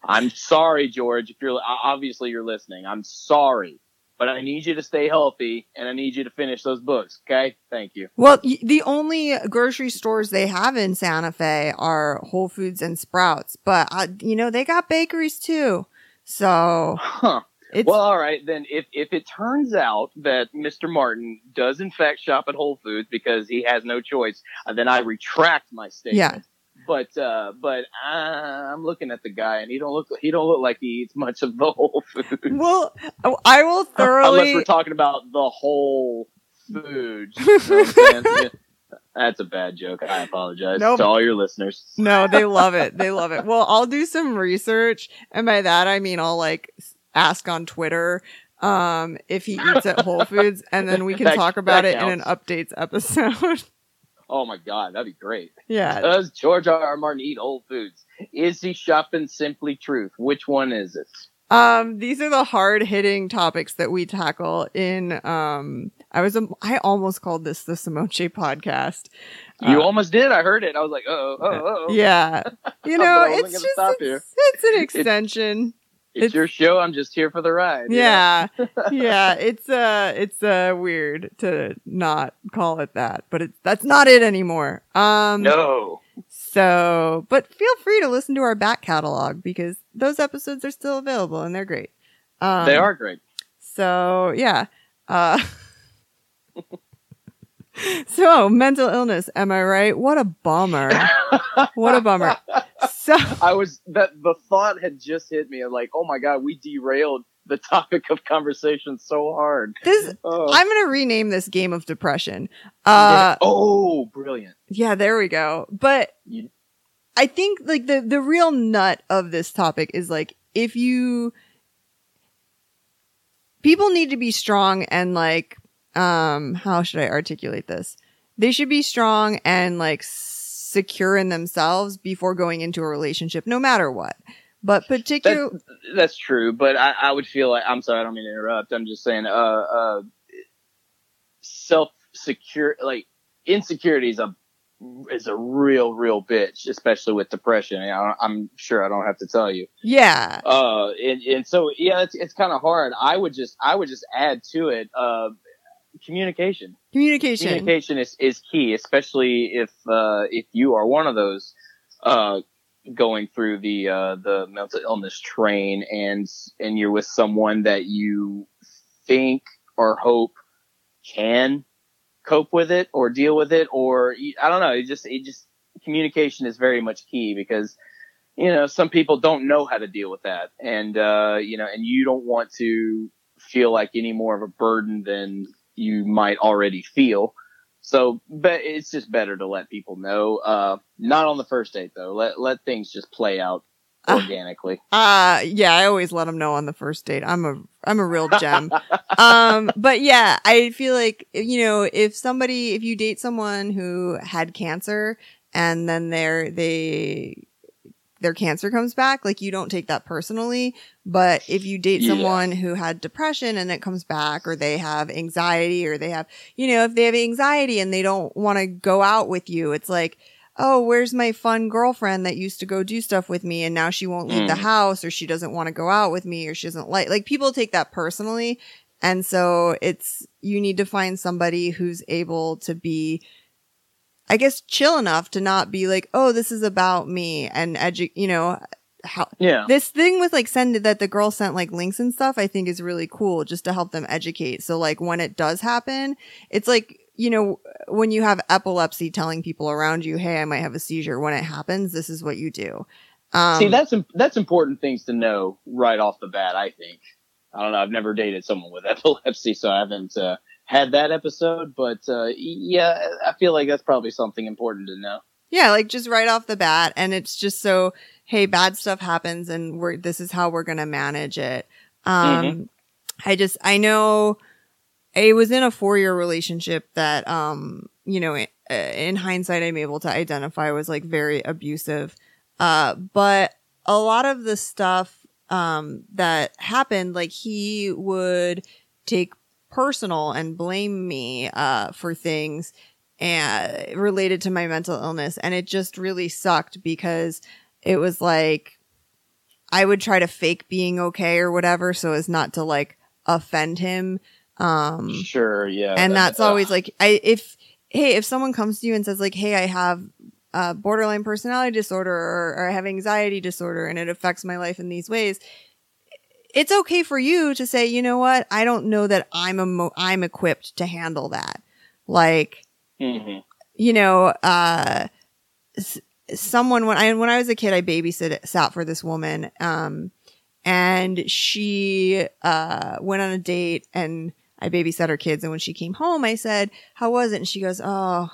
I'm sorry, George. If you're obviously you're listening, I'm sorry, but I need you to stay healthy and I need you to finish those books. Okay. Thank you. Well, the only grocery stores they have in Santa Fe are Whole Foods and Sprouts, but uh, you know they got bakeries too. So Huh. Well, all right. Then if, if it turns out that Mr. Martin does in fact shop at Whole Foods because he has no choice, uh, then I retract my statement. Yeah. But, uh, but I'm looking at the guy and he don't look, he don't look like he eats much of the whole food. well, I will thoroughly Unless we're talking about the whole food. You know what I'm saying? That's a bad joke. I apologize Nope. to all your listeners. no, they love it. They love it. Well, I'll do some research, and by that I mean I'll like ask on Twitter um if he eats at Whole Foods, and then we can That- talk about it in an updates episode. Oh my God, that'd be great. yeah. Does George R. R. Martin eat Whole Foods? Is he shopping Simply Truth? Which one is it? Um, these are the hard hitting topics that we tackle in, um, I was, a, I almost called this the Simoche podcast. You Uh, almost did. I heard it. I was like, oh, oh, oh. Yeah. You know, it's gonna just, stop it's, it's an extension. It's, it's- your show. I'm just here for the ride. you know? Yeah. yeah. It's, uh, it's, uh, weird to not call it that, but it's, that's not it anymore. Um, No. so, but feel free to listen to our back catalog because those episodes are still available and they're great. Um, they are great. So yeah. Uh So mental illness, am I right? What a bummer. What a bummer. So I was that the thought had just hit me. Like, oh my god, we derailed the topic of conversation so hard. this Oh. I'm gonna rename this game of depression. Uh oh, brilliant. yeah, there we go. But You- I think like the the real nut of this topic is like if you people need to be strong and like um how should I articulate this? They should be strong and like secure in themselves before going into a relationship no matter what. But particular That's true, but I, I would feel like I'm sorry, I don't mean to interrupt. I'm just saying, uh, uh, self secure, like insecurity is a is a real, real bitch, especially with depression. You I'm sure I don't have to tell you. yeah. Uh, and, and so yeah, it's it's kind of hard. I would just I would just add to it, uh, communication. Communication. Communication is, is key, especially if uh, if you are one of those uh, going through the uh, the mental illness train and and you're with someone that you think or hope can cope with it or deal with it or I don't know. It just it just communication is very much key because you know some people don't know how to deal with that and uh, you know and you don't want to feel like any more of a burden than you might already feel. So, but it's just better to let people know. Uh, not on the first date though. Let let things just play out Ah. organically. Uh yeah, I always let them know on the first date. I'm a I'm a real gem. um but yeah, I feel like you know, if somebody if you date someone who had cancer and then they're they their cancer comes back, like you don't take that personally, but if you date Yeah. someone who had depression and it comes back or they have anxiety or they have, you know, if they have anxiety and they don't want to go out with you, it's like oh, where's my fun girlfriend that used to go do stuff with me and now she won't leave the Mm. house or she doesn't want to go out with me or she doesn't like like people take that personally. And so it's you need to find somebody who's able to be I guess chill enough to not be like, "Oh, this is about me." And edu- you know, how Yeah. this thing with like send that the girl sent like links and stuff i think is really cool just to help them educate so like when it does happen it's like you know when you have epilepsy telling people around you hey i might have a seizure when it happens this is what you do um See, that's that's important things to know right off the bat. I think. I don't know. I've never dated someone with epilepsy, so I haven't uh, had that episode. But uh, yeah, I feel like that's probably something important to know. yeah like just right off the bat and it's just so hey bad stuff happens and we're this is how we're gonna manage it um i just i know i was in a four year relationship that um you know i- uh, in hindsight i'm able to identify was like very abusive uh but a lot of the stuff um that happened like he would take personal and blame me uh for things and related to my mental illness and it just really sucked because it was like I would try to fake being okay or whatever so as not to like offend him. Um, Sure, yeah. and that- that's always like I if hey if someone comes to you and says like hey I have uh, borderline personality disorder or, or I have anxiety disorder and it affects my life in these ways. It's okay for you to say, you know what? I don't know that I'm emo- I'm equipped to handle that. Like, Mhm. you know, uh, s- someone when I when I was a kid, I babysat sat for this woman, um, and she uh went on a date, and I babysat her kids. And when she came home, I said, "How was it?" And she goes, "Oh,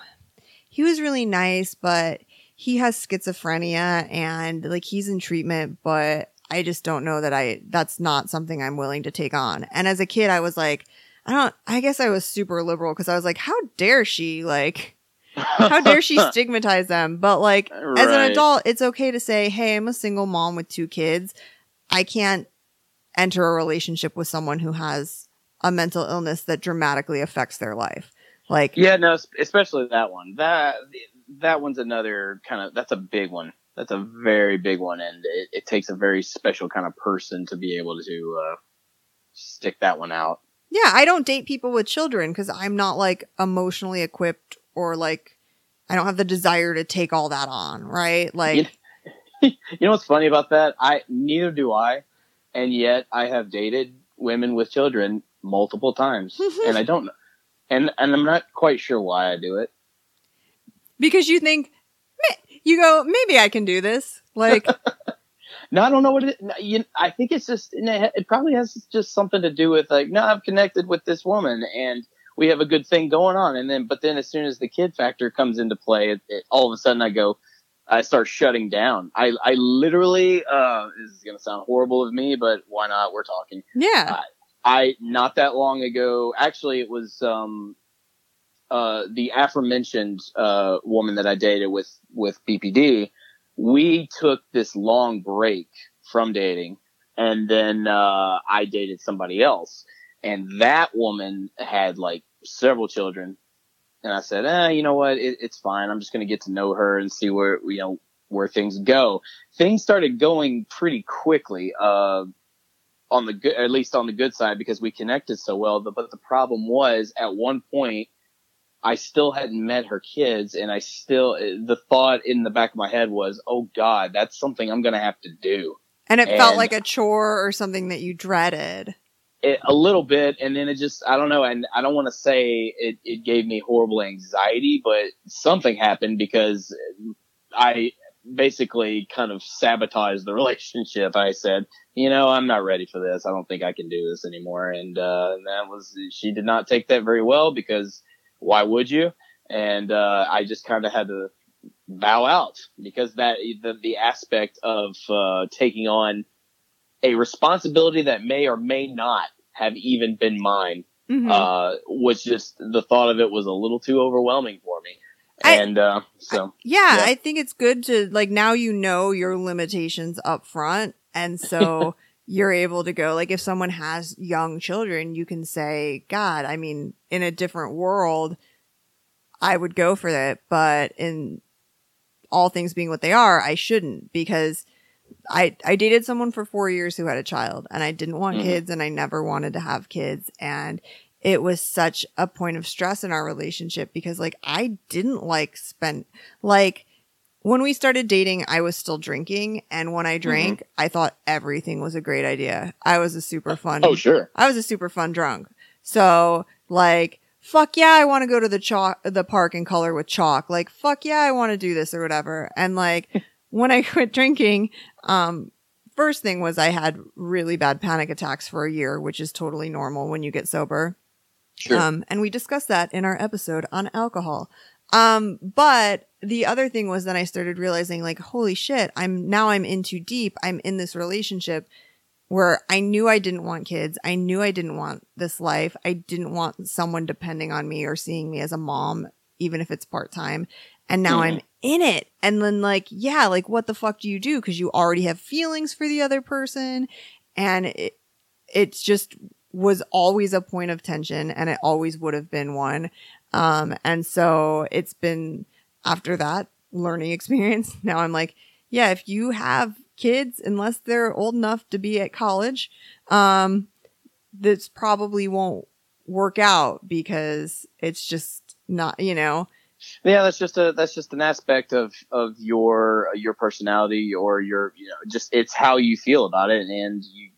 he was really nice, but he has schizophrenia, and like he's in treatment, but." I just don't know that I, that's not something I'm willing to take on. And as a kid, I was like, I don't, I guess I was super liberal because I was like, how dare she? Like, how dare she stigmatize them? But like as an adult, it's okay to say, "Hey, I'm a single mom with two kids. I can't enter a relationship with someone who has a mental illness that dramatically affects their life." Like, Yeah, no, especially that one. That that one's another kind of that's a big one. That's a very big one, and it, it takes a very special kind of person to be able to uh, stick that one out. yeah, I don't date people with children because I'm not like emotionally equipped or like I don't have the desire to take all that on, right? Like, You know what's funny about that? I neither do I, and yet I have dated women with children multiple times, and I don't, and and I'm not quite sure why I do it. because you think you go, maybe I can do this. Like, No, I don't know what it. no, You, I think it's just it probably has just something to do with like, no, I've connected with this woman and we have a good thing going on, and then but then as soon as the kid factor comes into play, it, it, all of a sudden I go, I start shutting down. I I literally, uh, this is gonna sound horrible of me, but why not? We're talking. yeah, I not that long ago, actually, it was um, uh, the aforementioned uh, woman that I dated with with BPD. We took this long break from dating, and then uh, I dated somebody else, and that woman had like several children. And I said, eh, you know what? It, it's fine. I'm just going to get to know her and see where you know where things go. Things started going pretty quickly. Uh, on the good, at least on the good side, because we connected so well. But the problem was, at one point, I still hadn't met her kids, and I still the thought in the back of my head was, "Oh God, that's something I'm going to have to do." and it felt like a chore or something that you dreaded. It, a little bit, and then it just I don't know, and I don't want to say it, it gave me horrible anxiety, but something happened because I basically kind of sabotaged the relationship. I said, you know, I'm not ready for this. I don't think I can do this anymore. And, uh, and that was, she did not take that very well because why would you? And, uh, I just kind of had to bow out because that, the, the aspect of, uh, taking on a responsibility that may or may not have even been mine, Mhm. uh, was just, the thought of it was a little too overwhelming for me. I- And, uh, so, yeah, yeah. I think it's good to like now you know your limitations up front. And so you're able to go like if someone has young children, you can say, God, I mean, in a different world, I would go for that. But in all things being what they are, I shouldn't because I I dated someone for four years who had a child and I didn't want Mhm. kids and I never wanted to have kids and it was such a point of stress in our relationship because like I didn't like spend like when we started dating I was still drinking and when I drank I thought everything was a great idea. I was a super fun oh, sure. I was a super fun drunk. So like, fuck yeah, I want to go to the chalk, the park and color with chalk. Like, fuck yeah, I want to do this or whatever. And like, when I quit drinking, um, first thing was I had really bad panic attacks for a year, which is totally normal when you get sober. Sure. Um, and we discussed that in our episode on alcohol. Um, but the other thing was then I started realizing like, holy shit, I'm now I'm in too deep. I'm in this relationship where I knew I didn't want kids. I knew I didn't want this life. I didn't want someone depending on me or seeing me as a mom, even if it's part time. And now Mhm. I'm in it. And then like, yeah, like what the fuck do you do? Cause you already have feelings for the other person. And it, it's just was always a point of tension and it always would have been one. Um, and so it's been after that learning experience. Now I'm like, yeah, if you have kids, unless they're old enough to be at college, um, this probably won't work out because it's just not, you know. Yeah, that's just a that's just an aspect of of your your personality or your you know just it's how you feel about it, and you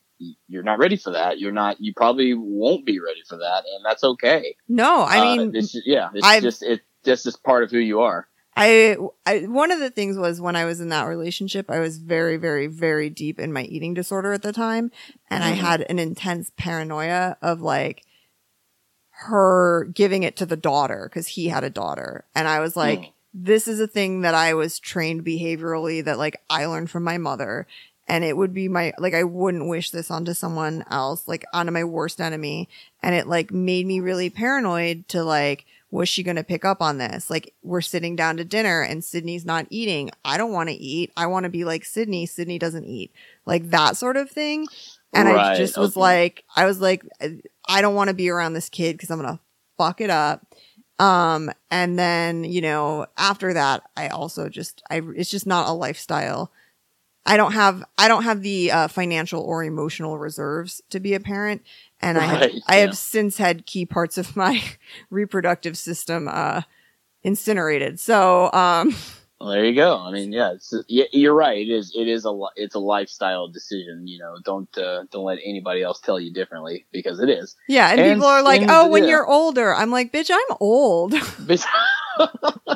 you're not ready for that. You're not. You probably won't be ready for that, and that's okay. No, I Uh, mean, it's, yeah, it's I've- just it just is part of who you are. I, I one of the things was when I was in that relationship, I was very, very, very deep in my eating disorder at the time, and I Mhm. had an intense paranoia of like her giving it to the daughter because he had a daughter, and I was like, Mm. this is a thing that I was trained behaviorally that like I learned from my mother. And it would be my, like, I wouldn't wish this onto someone else, like, onto my worst enemy. And it, like, made me really paranoid to, like, was she going to pick up on this? Like, we're sitting down to dinner and Sydney's not eating. I don't want to eat. I want to be like Sydney. Sydney doesn't eat. Like, that sort of thing. And I just was okay. like, I was like, I don't want to be around this kid because I'm going to fuck it up. Um, and then, you know, after that, I also just, I, it's just not a lifestyle. I don't have, I don't have the uh, financial or emotional reserves to be a parent. And I, have, Right, I have since had key parts of my reproductive system, uh, incinerated. So, um, Well, there you go. I mean, yeah, you're right. It is. It is a. It's a lifestyle decision. You know, don't uh, don't let anybody else tell you differently because it is. yeah. And, And- people are like, and, oh, when yeah. you're older, I'm like, bitch, I'm old. Like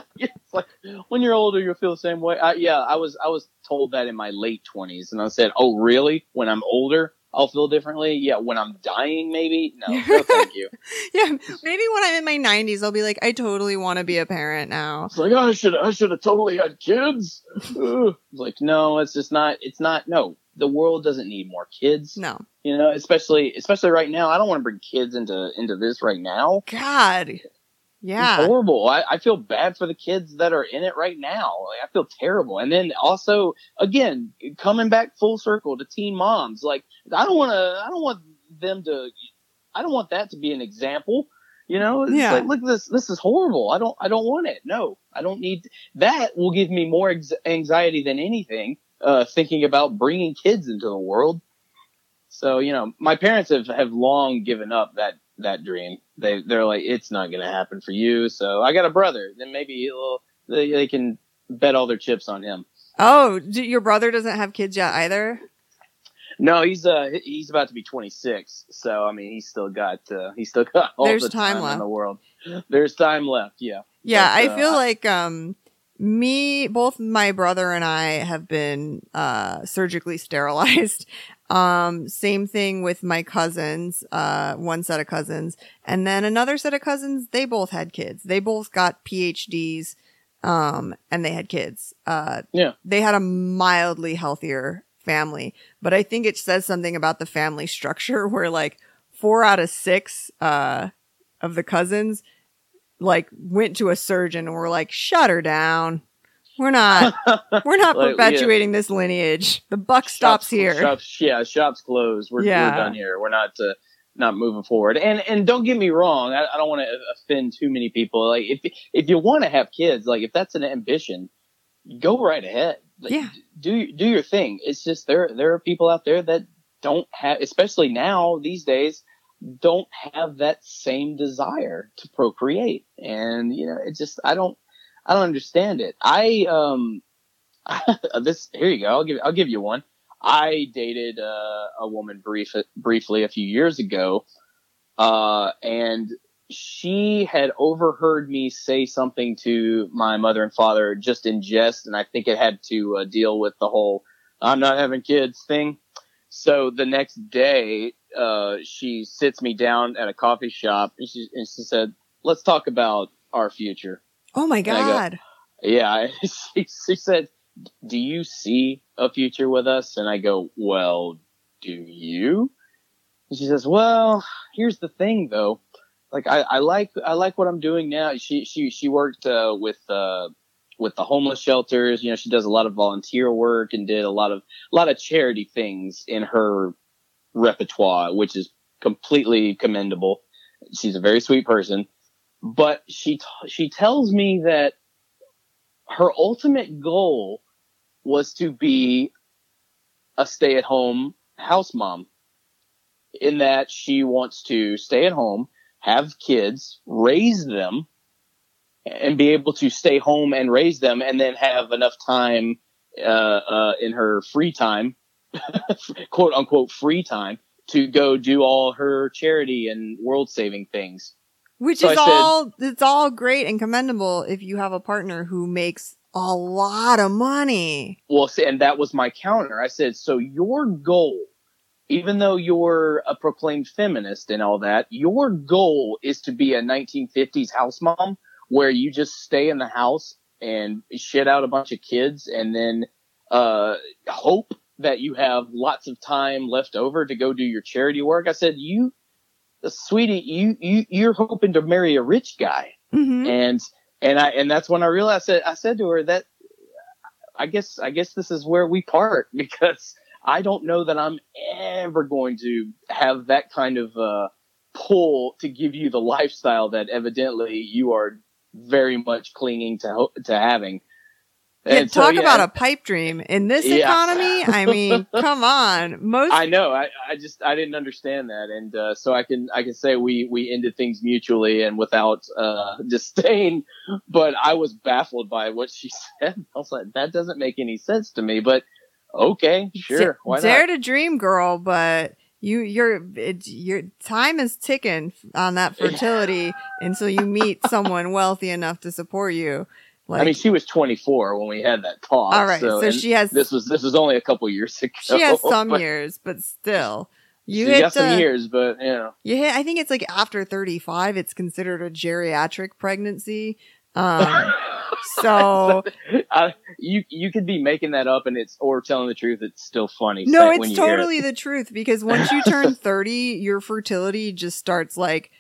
when you're older, you'll feel the same way. I, yeah, I was I was told that in my late twenties, and I said, "Oh, really? When I'm older, I'll feel differently." Yeah, when I'm dying, maybe. No, no, thank you. yeah. Maybe when I'm in my nineties, I'll be like, I totally want to be a parent now. It's like oh, I should I should have totally had kids. It's like no, it's just not. It's not. No, the world doesn't need more kids. No. You know, especially especially right now. I don't want to bring kids into into this right now. God. It's Yeah. horrible. I, I feel bad for the kids that are in it right now. Like, I feel terrible. And then also, again, coming back full circle to teen moms. Like, I don't want to, I don't want them to, I don't want that to be an example. You know, it's Yeah. like, look this, this is horrible. I don't, I don't want it. No, I don't need, that will give me more ex- anxiety than anything, uh, thinking about bringing kids into the world. So, you know, my parents have, have long given up that, that dream. They, they're like, it's not going to happen for you. So I got a brother. Then maybe he'll, they, they can bet all their chips on him. Oh, d- your brother doesn't have kids yet either? No, he's, uh, he's about to be 26. So, I mean, he's still got, uh, he's still got all There's the time time, left. in the world. There's time left. Yeah. Yeah, But, I uh, feel like um me both my brother and I have been uh surgically sterilized. Um same thing with my cousins, uh one set of cousins, and then another set of cousins, they both had kids. They both got PhDs um and they had kids. Uh Yeah. they had a mildly healthier family, but I think it says something about the family structure where like 4 out of 6 uh of the cousins like went to a surgeon and were like, shut her down. We're not, we're not Like, yeah. perpetuating this lineage. The buck stops here. Shops, yeah, shops closed. We're, Yeah. we're done here. We're not uh, not moving forward. And and don't get me wrong. I, I don't want to offend too many people. Like if if you want to have kids, like if that's an ambition, go right ahead. Like, Yeah. Do do your thing. It's just there there are people out there that don't have, especially now these days, don't have that same desire to procreate. And you know, it's just I don't I don't understand it. I um this here you go. I'll give I'll give you one. I dated uh, a woman brief briefly a few years ago, uh, and she had overheard me say something to my mother and father just in jest, and I think it had to uh, deal with the whole "I'm not having kids" thing. So the next day, uh, she sits me down at a coffee shop, and she and she said, "Let's talk about our future." Oh my I go- God. Yeah, she, she said, "Do you see a future with us?" And I go, "Well, do you?" And she says, "Well, here's the thing, though. Like, I, I like I like what I'm doing now. She she she worked uh, with uh, with the homeless shelters. You know, she does a lot of volunteer work and did a lot of a lot of charity things in her repertoire, which is completely commendable. She's a very sweet person." But she t- she tells me that her ultimate goal was to be a stay-at-home house mom in that she wants to stay at home, have kids, raise them, and be able to stay home and raise them, and then have enough time uh, uh, in her free time, quote unquote free time, to go do all her charity and world saving things. Which So is said- all it's all great and commendable if you have a partner who makes a lot of money. Well, see, and that was my counter. I said, so your goal, even though you're a proclaimed feminist and all that, your goal is to be a 1950s house mom where you just stay in the house and shit out a bunch of kids and then uh, hope that you have lots of time left over to go do your charity work. I said, you, sweetie, you, you, you're hoping to marry a rich guy hmm and and I and that's when I realized that I said to her that I guess I guess this is where we part because I don't know that I'm ever going to have that kind of uh, pull to give you the lifestyle that evidently you are very much clinging to ho- to having. Yeah, And so, talk yeah, about a pipe dream in this Yeah. economy. I mean, come on. Most I know. I, I just I didn't understand that, and uh, so I can I can say we we ended things mutually and without uh, disdain. But I was baffled by what she said. I was like, that doesn't make any sense to me. But okay, sure, why dare not? to dream, girl, but you your it's your time is ticking on that fertility until you meet someone wealthy enough to support you. Like I mean, she was 24 when we had that talk. all right, so, so, she has this was this was only a couple years ago. she has some but years, but still. You she hit some uh, years, but you know. You hit. I think it's like after thirty five, it's considered a geriatric pregnancy. Um, so I, you you could be making that up, and it's or telling the truth. It's still funny. no, it's you it. totally the truth because once you turn thirty, your fertility just starts like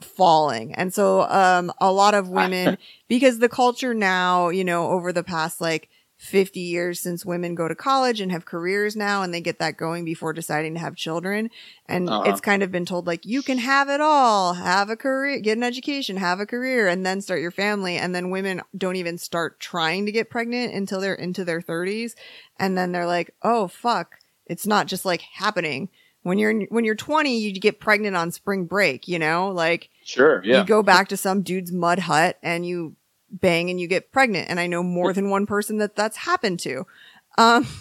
falling, and so um, a lot of women because the culture now, you know, over the past like. 50 years since women go to college and have careers now and they get that going before deciding to have children and Uh-huh. it's kind of been told like you can have it all. Have a career get an education have a career and then start your family. And then women don't even start trying to get pregnant until they're into their 30s and then they're like oh fuck. It's not just like happening when you're when you're 20 you get pregnant on spring break you know like Sure, yeah. you go back to some dude's mud hut and you bang and you get pregnant and i know more than one person that that's happened to um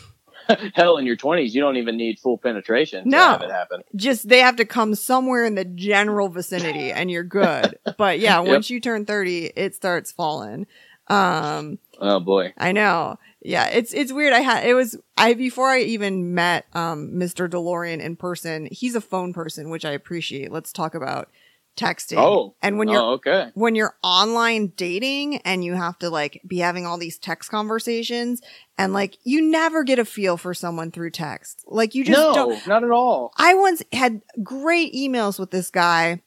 Hell, in your 20s, you don't even need full penetration to No. have it happen. just they have to come somewhere in the general vicinity and you're good. But yeah, Yep. once you turn 30, it starts falling. Um, Oh boy. I know. Yeah, it's it's weird. I had it was I before I even met um Mr. DeLorean in person. He's a phone person, which I appreciate. Let's talk about texting. Oh. and when you're oh, okay. when you're online dating and you have to like be having all these text conversations and like you never get a feel for someone through text. Like you just no, don't not at all. I once had great emails with this guy,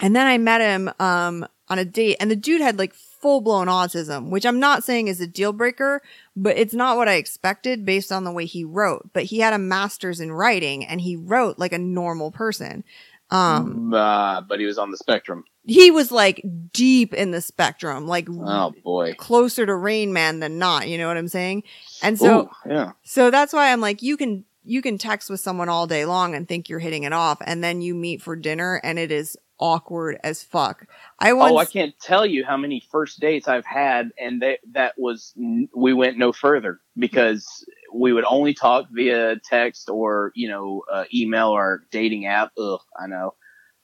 and then I met him um, on a date, and the dude had like full blown autism, which I'm not saying is a deal breaker, but it's not what I expected based on the way he wrote. But he had a master's in writing, and he wrote like a normal person. Um, Uh, but he was on the spectrum. he was like deep in the spectrum, like Oh boy. closer to Rain Man than not. You know what I'm saying? And so. Ooh, yeah. So that's why I'm like, you can you can text with someone all day long and think you're hitting it off, and then you meet for dinner and it is awkward as fuck. I once Oh, I can't tell you how many first dates I've had, and that that was we went no further because we would only talk via text or you know uh, email or dating app. Ugh, I know.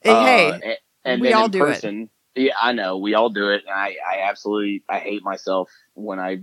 hey, Uh, hey, a- and we then all in do it. Yeah, I know. We all do it. And I, I absolutely, I hate myself when I,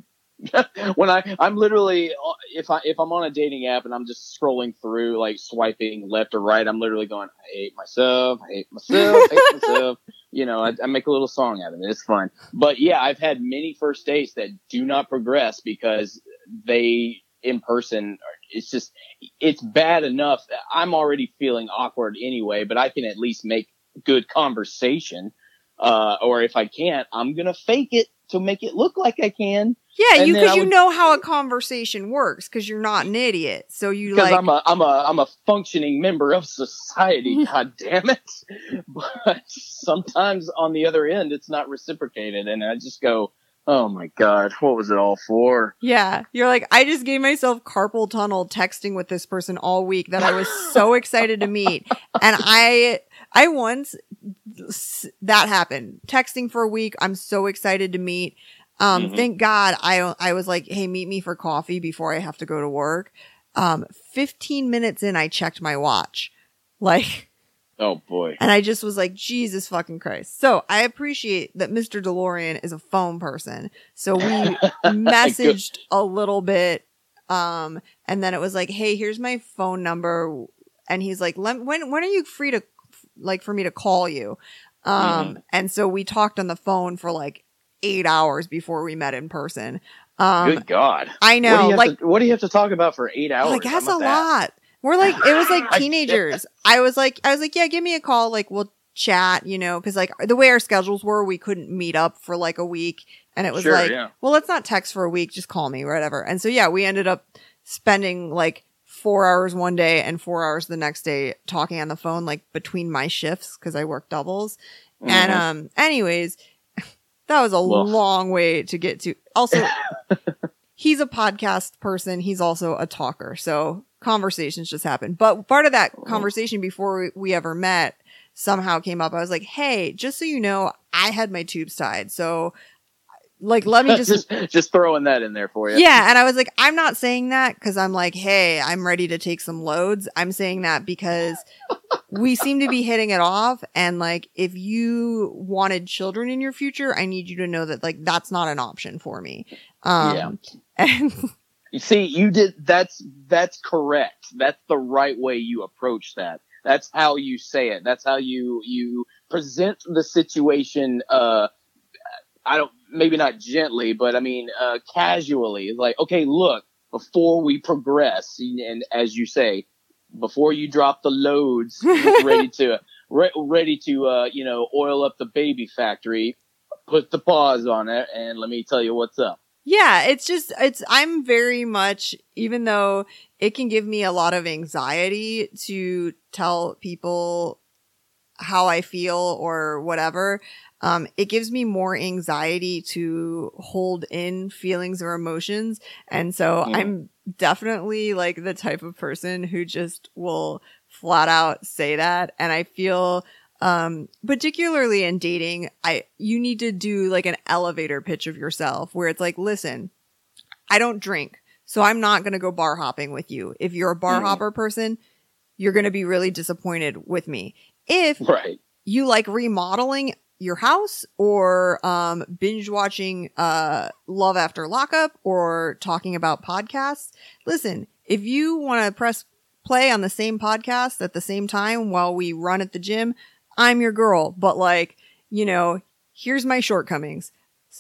when I, I'm literally, if I, if I'm on a dating app and I'm just scrolling through, like swiping left or right, I'm literally going, I hate myself, I hate myself, I hate myself. You know, I, I make a little song out of it. It's fun. But yeah, I've had many first dates that do not progress because they, in person, it's just, it's bad enough that I'm already feeling awkward anyway, but I can at least make good conversation. Uh, or if I can't, I'm gonna fake it to make it look like I can yeah, and you because you know how a conversation works because you're not an idiot. So you because like I'm a I'm a I'm a functioning member of society. God damn it! But sometimes on the other end, it's not reciprocated, and I just go, Oh my god, what was it all for? Yeah. You're like, I just gave myself carpal tunnel texting with this person all week that I was so excited to meet. And I, I once, that happened. Texting for a week. I'm so excited to meet. Um, Mhm. thank God I, I was like, Hey, meet me for coffee before I have to go to work. Um, 15 minutes in, I checked my watch. Like, Oh boy. and I just was like, Jesus fucking Christ. So I appreciate that Mr. DeLorean is a phone person. So we messaged a little bit. Um, and then it was like, Hey, here's my phone number. And he's like, Let, when, when are you free to, like, for me to call you? Um, and so we talked on the phone for like eight hours before we met in person. Um, Good God. I know, have like, to, what do you have to talk about for eight hours? like that's a that? lot. We're like it was like teenagers. I was like I was like yeah, give me a call. Like we'll chat, you know, because like the way our schedules were, we couldn't meet up for like a week, and it was Sure, like, yeah. well, let's not text for a week. Just call me, whatever. And so yeah, we ended up spending like four hours one day and four hours the next day talking on the phone, like between my shifts because I work doubles. And Mhm. um, anyways, that was a Well. long way to get to. Also, he's a podcast person. He's also a talker. So conversations just happen. But part of that oh. conversation before we, we ever met somehow came up. I was like, Hey, just so you know, I had my tubes tied. So like, let me just, just just throwing that in there for you. yeah. And I was like, I'm not saying that because I'm like, Hey, I'm ready to take some loads. I'm saying that because we seem to be hitting it off. And like, if you wanted children in your future, I need you to know that like, that's not an option for me. Um, and You see, you did that's that's correct. That's the right way you approach that. That's how you say it. That's how you you present the situation uh I don't maybe not gently, but I mean uh casually. Like, okay, look, before we progress and as you say, before you drop the loads ready to re- ready to uh you know oil up the baby factory, put the pause on it and let me tell you what's up. Yeah, it's just it's I'm very much even though it can give me a lot of anxiety to tell people how I feel or whatever. Um, it gives me more anxiety to hold in feelings or emotions. And so Mm. I'm definitely like the type of person who just will flat out say that. And I feel, um, particularly in dating, I, you need to do like an elevator pitch of yourself where it's like, listen, I don't drink. So I'm not going to go bar hopping with you. If you're a bar Mhm. hopper person, you're going to be really disappointed with me. If Right. you like remodeling your house or um, binge watching uh, Love After Lockup or talking about podcasts, listen, if you want to press play on the same podcast at the same time while we run at the gym, I'm your girl. But like, you know, here's my shortcomings.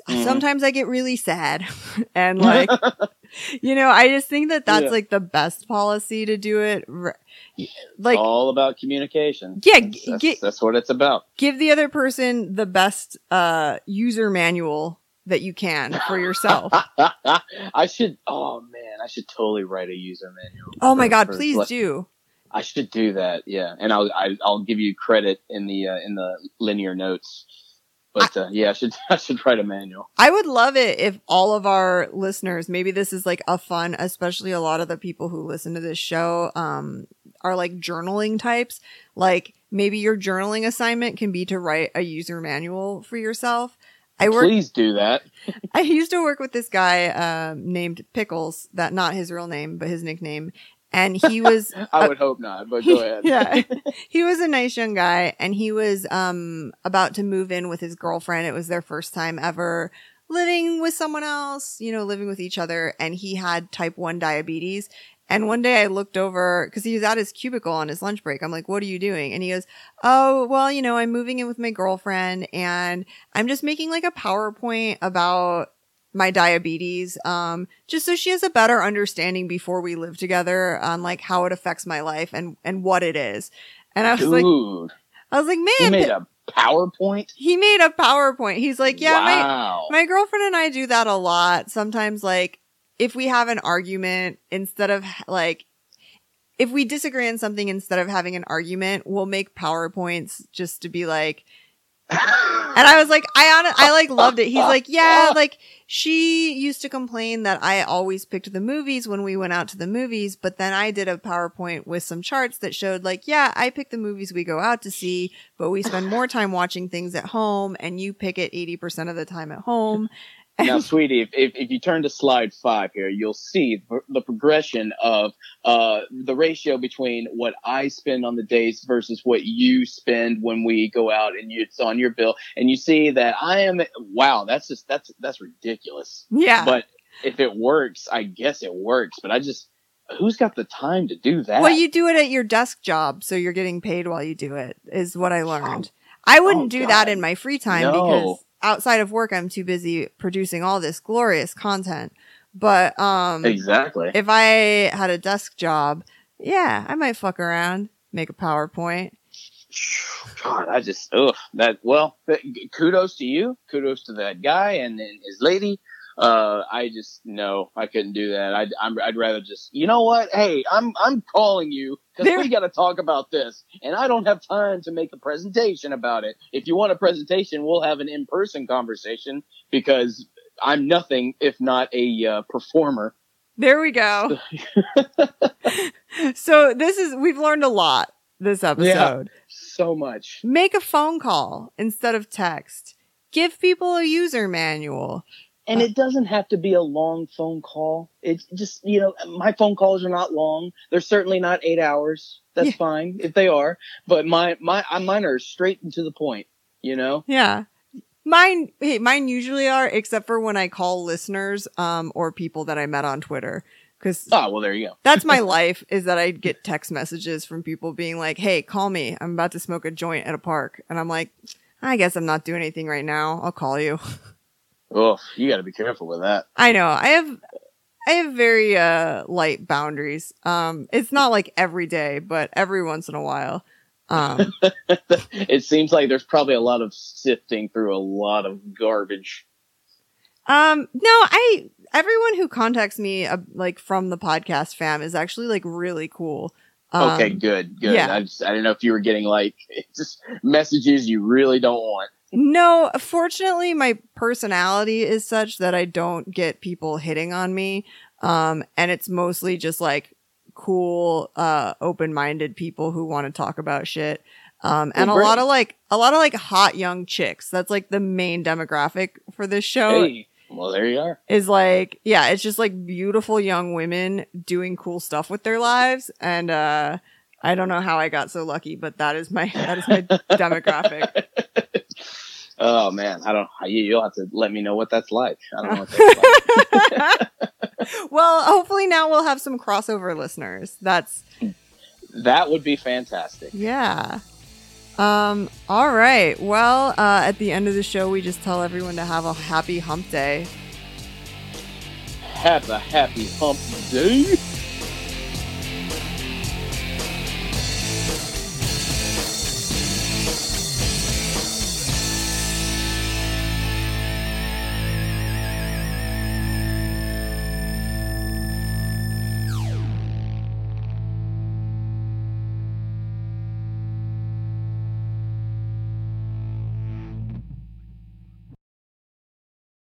Mhm. Sometimes I get really sad and like, you know, I just think that that's Yeah. like the best policy to do it. Like, all about communication. Yeah, that's, g- that's, get- that's what it's about. give the other person the best uh user manual that you can for yourself. I should. Oh man, I should totally write a user manual. oh my god, for please do. I should do that. Yeah, and I'll I, I'll give you credit in the uh, in the linear notes. But uh, yeah, I should I should write a manual. I would love it if all of our listeners, maybe this is like a fun, especially a lot of the people who listen to this show, um, are like journaling types. Like maybe your journaling assignment can be to write a user manual for yourself. I work Please do that. I used to work with this guy um, named Pickles, that not his real name, but his nickname. And he was I would hope not, but go ahead. yeah. He was a nice young guy and he was um about to move in with his girlfriend. It was their first time ever living with someone else, you know, living with each other and he had type 1 diabetes. And one day I looked over cuz he was at his cubicle on his lunch break. I'm like, "What are you doing?" And he goes, "Oh, well, you know, I'm moving in with my girlfriend and I'm just making like a PowerPoint about my diabetes um just so she has a better understanding before we live together on like how it affects my life and and what it is. And i was like Dude, i was like man, he made a PowerPoint. he made a powerpoint. He's like yeah my my girlfriend and i do that a lot. Sometimes like if we have an argument instead of like if we disagree on something instead of having an argument we'll make powerpoints just to be like And I was like, I on I like loved it. He's like, yeah, like she used to complain that I always picked the movies when we went out to the movies, but then I did a PowerPoint with some charts that showed like, yeah, I pick the movies we go out to see, but we spend more time watching things at home and you pick it 80% of the time at home. Now, sweetie, if, if, if you turn to slide five here, you'll see the progression of uh, the ratio between what I spend on the days versus what you spend when we go out and you, it's on your bill. And you see that I am, wow, that's just, that's, that's ridiculous. Yeah. But if it works, I guess it works. But I just, who's got the time to do that? Well, you do it at your desk job, so you're getting paid while you do it, is what I learned. I wouldn't Oh, do God. that in my free time No. because outside of work, I'm too busy producing all this glorious content. But um, exactly. if I had a desk job, yeah, I might fuck around, make a PowerPoint. God, I just, ugh, that, well, kudos to you. Kudos to that guy and, and his lady. Uh, I just, no, I couldn't do that. I'd, I'm, I'd rather just, you know what? Hey, I'm, I'm calling you because we got to talk about this and I don't have time to make a presentation about it. If you want a presentation, we'll have an in-person conversation because I'm nothing if not a uh, performer. There we go. so this is we've learned a lot this episode. So much. Make a phone call instead of text. Give people a user manual. And it doesn't have to be a long phone call. It's just, you know, my phone calls are not long. They're certainly not eight hours. That's Yeah. fine if they are. But my, my, mine are straight and to the point, you know? Yeah. Mine hey, mine usually are except for when I call listeners um or people that I met on Twitter cuz Oh, well, there you go. that's my life is that I get text messages from people being like, "Hey, call me. I'm about to smoke a joint at a park." And I'm like, "I guess I'm not doing anything right now. I'll call you." Oh, you got to be careful with that. I know. I have I have very uh light boundaries. Um it's not like every day, but every once in a while. Um it seems like there's probably a lot of sifting through a lot of garbage. um no, I everyone who contacts me uh, like from the podcast fam is actually like really cool. Um, okay, good, good. yeah. I just, I didn't know if you were getting like just messages you really don't want. No, fortunately, my personality is such that I don't get people hitting on me. Um, and it's mostly just like cool, uh, open-minded people who want to talk about shit. Um, and a lot of like, a lot of like hot young chicks. That's like the main demographic for this show Hey, well, there you are. is like, yeah, it's just like beautiful young women doing cool stuff with their lives. And, uh, I don't know how I got so lucky, but that is my, that is my demographic. Oh man, I don't. You, you'll have to let me know what that's like. I don't know what that's like. well, hopefully now we'll have some crossover listeners. That's That would be fantastic. yeah. Um all right. Well, uh at the end of the show we just tell everyone to have a happy hump day. Have a happy hump day.